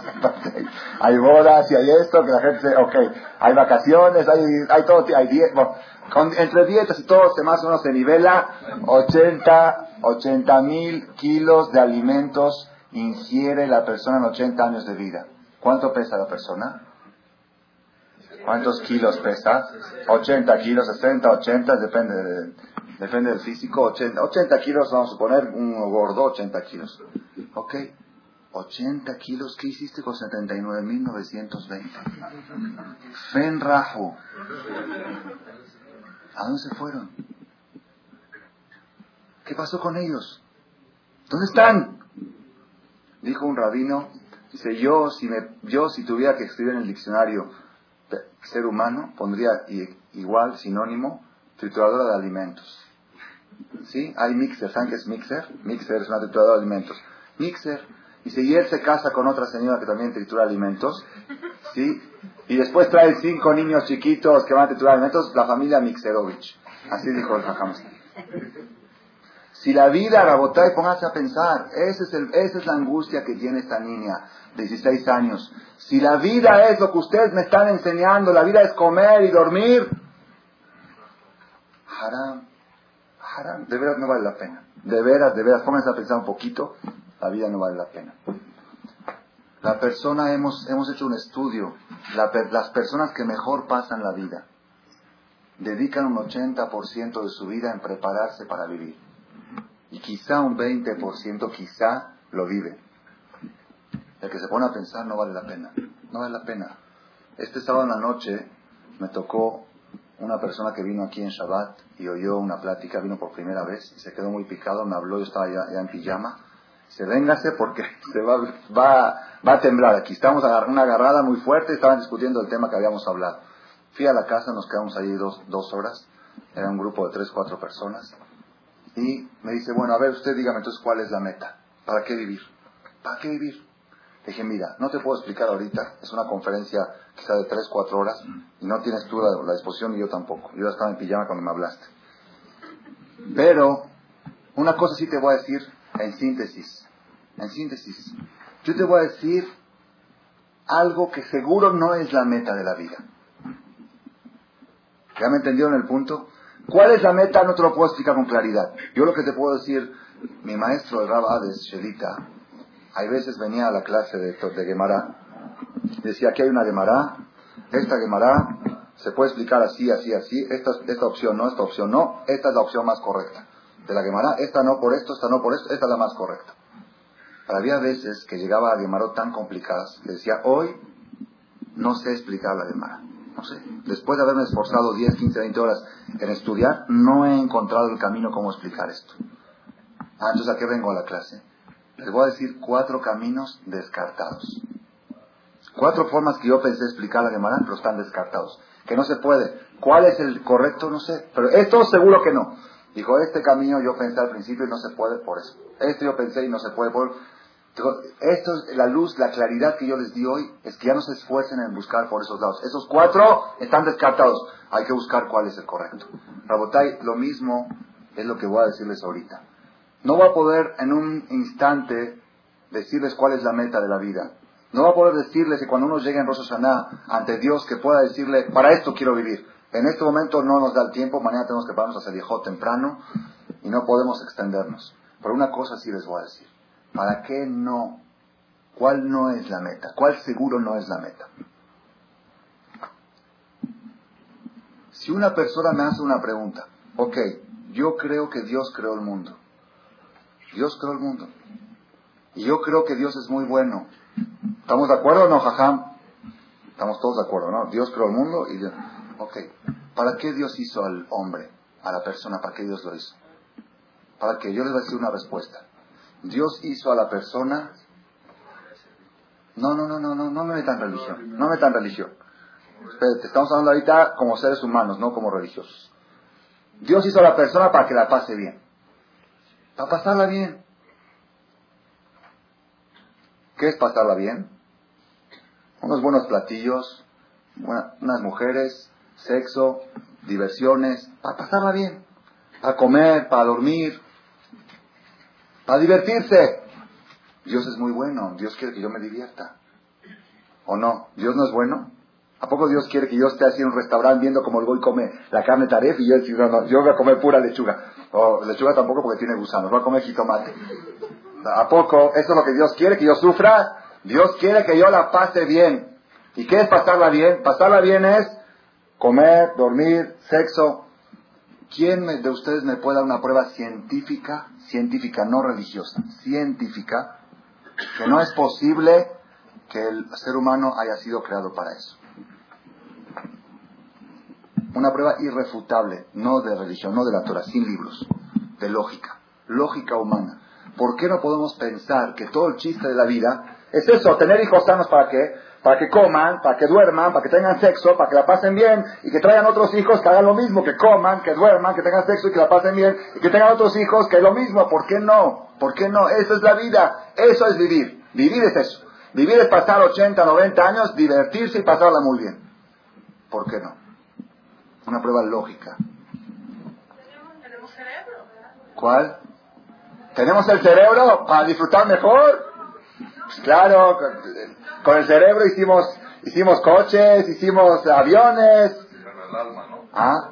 hay bodas y hay esto, que la gente dice, ok, hay vacaciones, hay, hay todo, hay dietas, entre dietas y todo, se más o menos se nivela 80, 80 mil kilos de alimentos ingiere la persona en 80 años de vida. ¿Cuánto pesa la persona? ¿Cuántos kilos pesa? 80 kilos, 60, 80, depende, depende del físico. 80, 80 kilos, vamos a suponer, un gordo, 80 kilos. ¿Ok? 80 kilos, ¿qué hiciste con 79.920? Fen Rajo. ¿A dónde se fueron? ¿Qué pasó con ellos? ¿Dónde están? Dijo un rabino, dice, yo si, me, yo si tuviera que escribir en el diccionario ser humano, pondría igual, sinónimo, trituradora de alimentos. ¿Sí? Hay mixer, ¿saben qué es mixer? Mixer es una trituradora de alimentos. Mixer y si él se casa con otra señora que también tritura alimentos, ¿sí? Y después trae cinco niños chiquitos que van a triturar alimentos, la familia Mixerovich. Así dijo el Jajams. Si la vida, Rabotay, póngase a pensar, ese es el, esa es la angustia que tiene esta niña de 16 años. Si la vida es lo que ustedes me están enseñando, la vida es comer y dormir, haram, haram, de veras no vale la pena. De veras, de veras, pónganse a pensar un poquito la vida no vale la pena. La persona, hemos, hemos hecho un estudio, las personas que mejor pasan la vida dedican un 80% de su vida en prepararse para vivir. Y quizá un 20% quizá lo vive. El que se pone a pensar no vale la pena. No vale la pena. Este sábado en la noche me tocó una persona que vino aquí en Shabbat y oyó una plática, vino por primera vez y se quedó muy picado, me habló, yo estaba ya, en pijama. Se véngase porque se va, va, va a temblar aquí. Estamos una agarrada muy fuerte, estaban discutiendo el tema que habíamos hablado. Fui a la casa, nos quedamos allí dos, dos horas, era un grupo de tres, cuatro personas. Y me dice, bueno, a ver, usted dígame entonces cuál es la meta. ¿Para qué vivir? ¿Para qué vivir? dije, mira, no te puedo explicar ahorita, es una conferencia quizá de 3, 4 horas y no tienes tú la, la disposición y yo tampoco. Yo estaba en pijama cuando me hablaste. Pero una cosa sí te voy a decir en síntesis. En síntesis. Yo te voy a decir algo que seguro no es la meta de la vida. ¿Ya me entendieron el punto? ¿Cuál es la meta? No te lo puedo explicar con claridad. Yo lo que te puedo decir, mi maestro, el de Shelita, hay veces venía a la clase de, de Gemara, decía que hay una Gemara, esta Gemara se puede explicar así, así, así, esta, esta opción no, esta opción no, esta es la opción más correcta. De la Gemara, esta no por esto, esta no por esto, esta es la más correcta. Había veces que llegaba a Gemara tan complicadas, le decía, hoy no sé explicar la Gemara. No sé. Después de haberme esforzado 10, 15, 20 horas en estudiar, no he encontrado el camino cómo explicar esto. Ah, entonces ¿a qué vengo a la clase? Les voy a decir cuatro caminos descartados. Cuatro formas que yo pensé explicar la Gemara, pero están descartados. Que no se puede. ¿Cuál es el correcto? No sé. Pero esto seguro que no. Dijo, este camino yo pensé al principio y no se puede por eso. Este yo pensé y no se puede por... Dijo, esto es la luz, la claridad que yo les di hoy, es que ya no se esfuercen en buscar por esos lados. Esos cuatro están descartados. Hay que buscar cuál es el correcto. Rabotai, lo mismo es lo que voy a decirles ahorita. No va a poder en un instante decirles cuál es la meta de la vida. No va a poder decirles que cuando uno llegue en Rosh ante Dios que pueda decirle, para esto quiero vivir. En este momento no nos da el tiempo, mañana tenemos que pararnos hacia viejo temprano y no podemos extendernos. Pero una cosa sí les voy a decir. ¿Para qué no? ¿Cuál no es la meta? ¿Cuál seguro no es la meta? Si una persona me hace una pregunta, ok, yo creo que Dios creó el mundo. Dios creó el mundo. Y yo creo que Dios es muy bueno. ¿Estamos de acuerdo o no, jajam? Estamos todos de acuerdo, ¿no? Dios creó el mundo y Dios... Ok. ¿Para qué Dios hizo al hombre, a la persona? ¿Para qué Dios lo hizo? ¿Para qué? Yo les voy a decir una respuesta. Dios hizo a la persona... No, no, no, no, no, no me metan religión. No me metan religión. Estamos hablando ahorita como seres humanos, no como religiosos. Dios hizo a la persona para que la pase bien para pasarla bien. ¿Qué es pasarla bien? Unos buenos platillos, unas mujeres, sexo, diversiones, para pasarla bien, para comer, para dormir, para divertirse. Dios es muy bueno, Dios quiere que yo me divierta. ¿O no? ¿Dios no es bueno? ¿A poco Dios quiere que yo esté así en un restaurante viendo cómo el voy come la carne taref y yo decir, no, no, yo voy a comer pura lechuga? O lechuga tampoco porque tiene gusanos, voy a comer jitomate. ¿A poco eso es lo que Dios quiere, que yo sufra? Dios quiere que yo la pase bien. ¿Y qué es pasarla bien? Pasarla bien es comer, dormir, sexo. ¿Quién de ustedes me puede dar una prueba científica, científica, no religiosa, científica, que no es posible que el ser humano haya sido creado para eso? Una prueba irrefutable, no de religión, no de la Torah, sin libros, de lógica, lógica humana. ¿Por qué no podemos pensar que todo el chiste de la vida es eso, tener hijos sanos para qué? Para que coman, para que duerman, para que tengan sexo, para que la pasen bien y que traigan otros hijos que hagan lo mismo, que coman, que duerman, que tengan sexo y que la pasen bien y que tengan otros hijos que lo mismo. ¿Por qué no? ¿Por qué no? Esa es la vida, eso es vivir. Vivir es eso. Vivir es pasar 80, 90 años, divertirse y pasarla muy bien. ¿Por qué no? Una prueba lógica. ¿Cuál? ¿Tenemos el cerebro para disfrutar mejor? Pues claro, con el cerebro hicimos, hicimos coches, hicimos aviones. ¿Ah?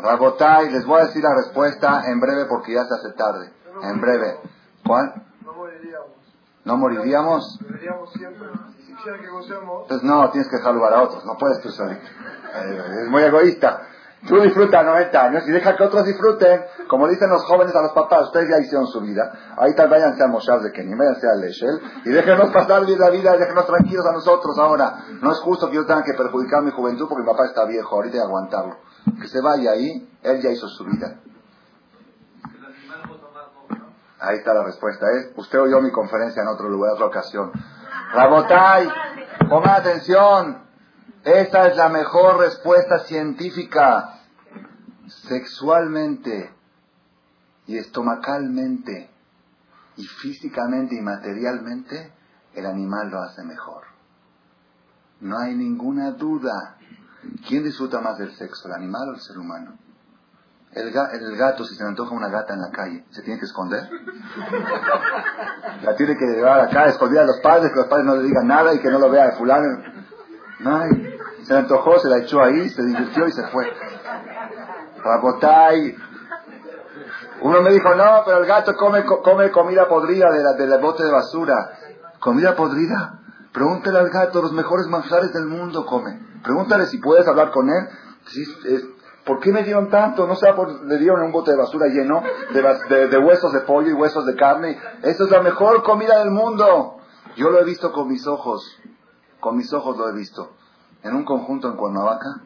Rabotay, les voy a decir la respuesta en breve porque ya se hace tarde. En breve. ¿Cuál? No moriríamos. ¿No moriríamos? Entonces no, tienes que salvar a otros, no puedes tú solito. Es muy egoísta. Tú disfruta 90 años y deja que otros disfruten. Como dicen los jóvenes a los papás, ustedes ya hicieron su vida. Ahorita váyanse al Moshav de Kenny, váyanse al Leshel y déjenos pasar la vida y déjenos tranquilos a nosotros ahora. No es justo que yo tenga que perjudicar mi juventud porque mi papá está viejo, ahorita que aguantarlo. Que se vaya ahí, él ya hizo su vida. Ahí está la respuesta. ¿eh? Usted oyó mi conferencia en otro lugar, otra ocasión. Rabotay, pongan atención. Esa es la mejor respuesta científica. Sexualmente y estomacalmente y físicamente y materialmente, el animal lo hace mejor. No hay ninguna duda. ¿Quién disfruta más del sexo, el animal o el ser humano? El, gato, si se le antoja una gata en la calle, ¿se tiene que esconder? La tiene que llevar acá, escondida a los padres, que los padres no le digan nada y que no lo vea de fulano. No. Se le antojó, se la echó ahí, se divirtió y se fue. Rabotay. Uno me dijo, no, pero el gato come, come comida podrida de la, del bote de basura. ¿Comida podrida? Pregúntale al gato, los mejores manjares del mundo come. Pregúntale si puedes hablar con él. ¿Por qué me dieron tanto? No sé, le dieron un bote de basura lleno de, de, huesos de pollo y huesos de carne. Eso es la mejor comida del mundo. Yo lo he visto con mis ojos. Con mis ojos lo he visto en un conjunto en Cuernavaca.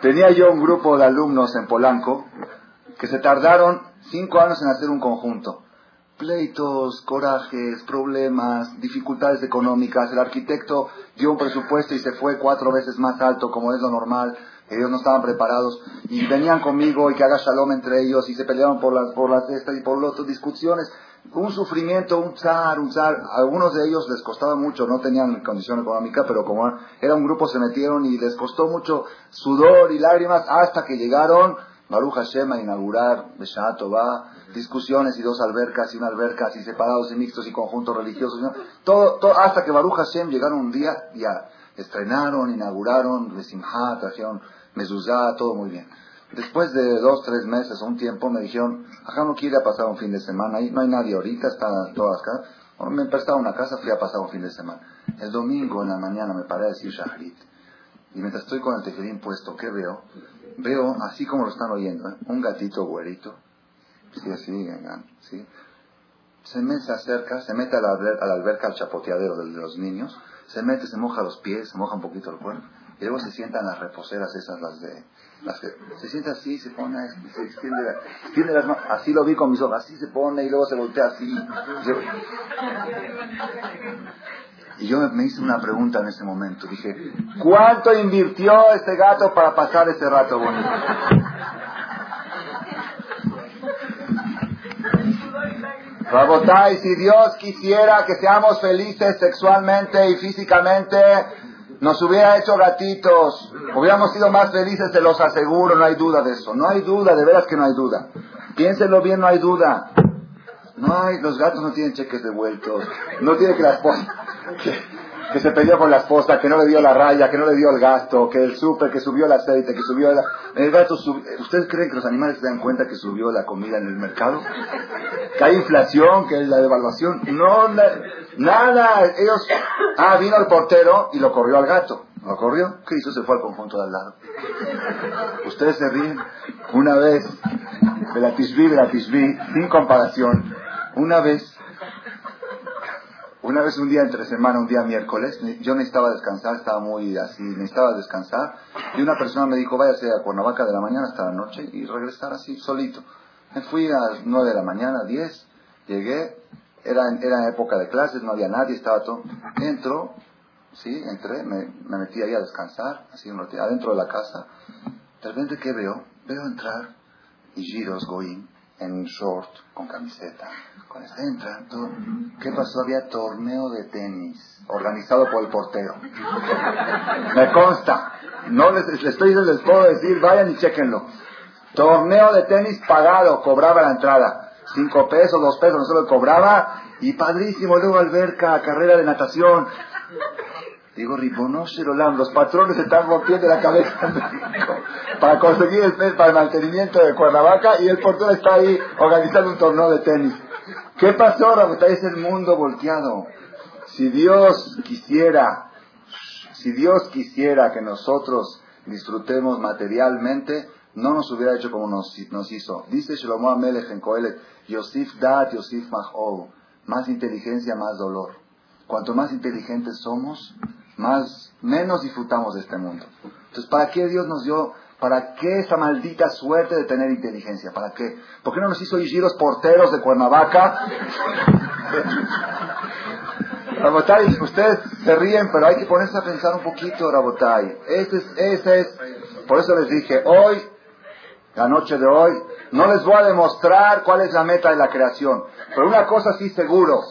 Tenía yo un grupo de alumnos en Polanco que se tardaron cinco años en hacer un conjunto. Pleitos, corajes, problemas, dificultades económicas. El arquitecto dio un presupuesto y se fue cuatro veces más alto, como es lo normal. Ellos no estaban preparados y venían conmigo y que haga shalom entre ellos y se peleaban por las, por las estas y por las otras discusiones un sufrimiento, un zar, un zar. Algunos de ellos les costaba mucho, no tenían condición económica, pero como era un grupo se metieron y les costó mucho sudor y lágrimas hasta que llegaron Baruch Hashem a inaugurar Beshato va, discusiones y dos albercas y una alberca así separados y mixtos y conjuntos religiosos. Todo, todo, hasta que Baruch Hashem llegaron un día, ya estrenaron, inauguraron, Besimha, trajeron Mezuzá, todo muy bien. Después de dos, tres meses o un tiempo me dijeron, acá no quiere pasar un fin de semana, ahí no hay nadie ahorita, están todas acá. me prestaba una casa, fui a pasar un fin de semana. El domingo en la mañana me paré a decir Shahrit. Y mientras estoy con el tejerín puesto, ¿qué veo? Veo, así como lo están oyendo, ¿eh? un gatito güerito. Sí, así, ¿sí? Se, me, se acerca, se mete a la, a la alberca, al chapoteadero de los niños, se mete, se moja los pies, se moja un poquito el cuerpo, y luego se sientan las reposeras esas, las de se siente así, se pone, se extiende, las manos, así lo vi con mis ojos, así se pone y luego se voltea así. y yo me hice una pregunta en ese momento, dije, ¿cuánto invirtió este gato para pasar ese rato bonito? Rabotay, si Dios quisiera que seamos felices sexualmente y físicamente, nos hubiera hecho gatitos, hubiéramos sido más felices, se los aseguro, no hay duda de eso, no hay duda, de veras que no hay duda. Piénsenlo bien, no hay duda. No hay, los gatos no tienen cheques devueltos, no tiene que la esposa, que, se peleó con la esposa, que no le dio la raya, que no le dio el gasto, que el súper, que subió el aceite, que subió la, el gato, ¿ustedes creen que los animales se dan cuenta que subió la comida en el mercado? Que hay inflación, que hay la devaluación, no, Nada, ellos... Ah, vino el portero y lo corrió al gato. ¿Lo corrió? ¿Qué hizo? Se fue al conjunto de al lado. Ustedes se ríen. Una vez, de la Tishbi, de la Tishbi, sin comparación, una vez, una vez un día entre semana, un día miércoles, yo necesitaba descansar, estaba muy así, necesitaba descansar, y una persona me dijo, váyase a Cuernavaca de la mañana hasta la noche y regresar así, solito. Me fui a las nueve de la mañana, diez, llegué, era, era época de clases, no había nadie, estaba todo. Entro, sí, entré, me, metí ahí a descansar, así adentro de la casa. De repente, ¿qué veo? Veo entrar y giros Goim en short, con camiseta, con entran, todo. ¿Qué pasó? Había torneo de tenis organizado por el portero. Me consta. No les, les estoy les puedo decir, vayan y chequenlo. Torneo de tenis pagado, cobraba la entrada cinco pesos, dos pesos, no se lo cobraba, y padrísimo, luego alberca, carrera de natación. Digo, Ribonosherolam, los patrones están rompiendo la cabeza para conseguir el pez para el mantenimiento de Cuernavaca y el portero está ahí organizando un torneo de tenis. ¿Qué pasó, Rabotay? Es el mundo volteado. Si Dios quisiera, Si Dios quisiera que nosotros disfrutemos materialmente, no nos hubiera hecho como nos, hizo. Dice Shlomo Amelech en Kohelet, Yosif Dat, Yosif Mahol, más inteligencia, más dolor. Cuanto más inteligentes somos, más, menos disfrutamos de este mundo. Entonces, ¿para qué Dios nos dio, para qué esa maldita suerte de tener inteligencia? ¿Para qué? ¿Por qué no nos hizo los porteros de Cuernavaca? Rabotay, ustedes se ríen, pero hay que ponerse a pensar un poquito, Rabotay. Ese es, ese es, por eso les dije, hoy, la noche de hoy, no les voy a demostrar cuál es la meta de la creación. Pero una cosa sí seguro,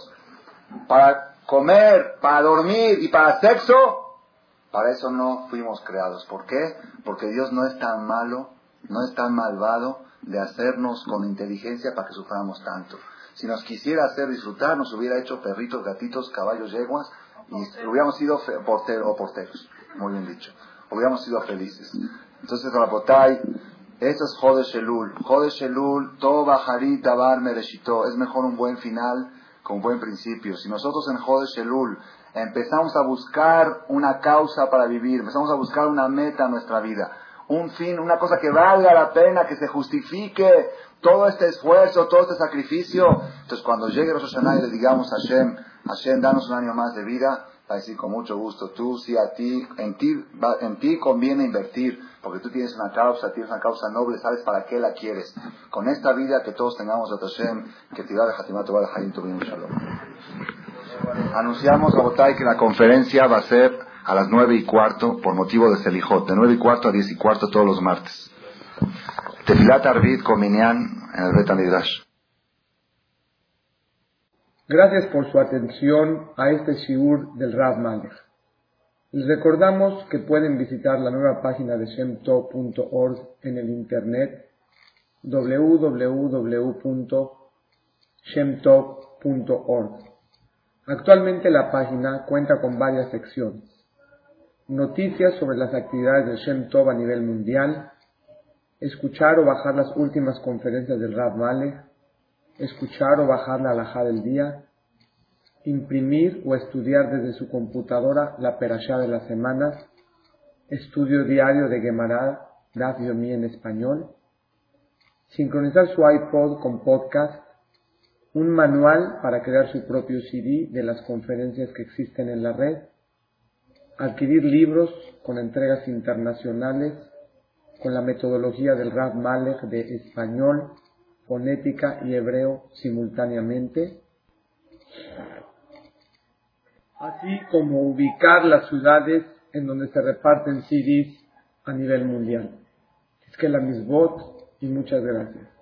para comer, para dormir y para sexo, para eso no fuimos creados. ¿Por qué? Porque Dios no es tan malo, no es tan malvado de hacernos con inteligencia para que suframos tanto. Si nos quisiera hacer disfrutar, nos hubiera hecho perritos, gatitos, caballos, yeguas, y hubiéramos sido porteros, o porteros, muy bien dicho. Hubiéramos sido felices. Entonces, Rabotay, eso es Jode Shelul. Jode Shelul, Toba Harit Bar Mereshito. Es mejor un buen final con buen principio. Si nosotros en Jode Shelul empezamos a buscar una causa para vivir, empezamos a buscar una meta en nuestra vida, un fin, una cosa que valga la pena, que se justifique todo este esfuerzo, todo este sacrificio. Entonces, cuando llegue Rosh Hashanah y le digamos a Hashem, Hashem, danos un año más de vida, va a decir con mucho gusto, tú sí a ti, en ti, en ti conviene invertir, porque tú tienes una causa, tienes una causa noble, sabes para qué la quieres. Con esta vida que todos tengamos de Hashem, que va de Hatimat de Tuvim Shalom. Anunciamos a Botay que la conferencia va a ser a las nueve y cuarto por motivo de Selijot, de nueve y cuarto a diez y cuarto todos los martes. Tefilat Arvid Kominian en el Betanidrash. Gracias por su atención a este shiur del Rav Malech. Les recordamos que pueden visitar la nueva página de shemtov.org en el internet www.shemtov.org. Actualmente la página cuenta con varias secciones. Noticias sobre las actividades de Shem a nivel mundial, escuchar o bajar las últimas conferencias del Rav Malek, escuchar o bajar la alhaja del día, imprimir o estudiar desde su computadora la perashá de las semanas, estudio diario de Gemara, Daf Yomi en español, sincronizar su iPod con podcast, un manual para crear su propio CD de las conferencias que existen en la red, adquirir libros con entregas internacionales, con la metodología del Rav Malek de español, fonética y hebreo simultáneamente, así como ubicar las ciudades en donde se reparten CDs a nivel mundial. Es que la misbot y muchas gracias.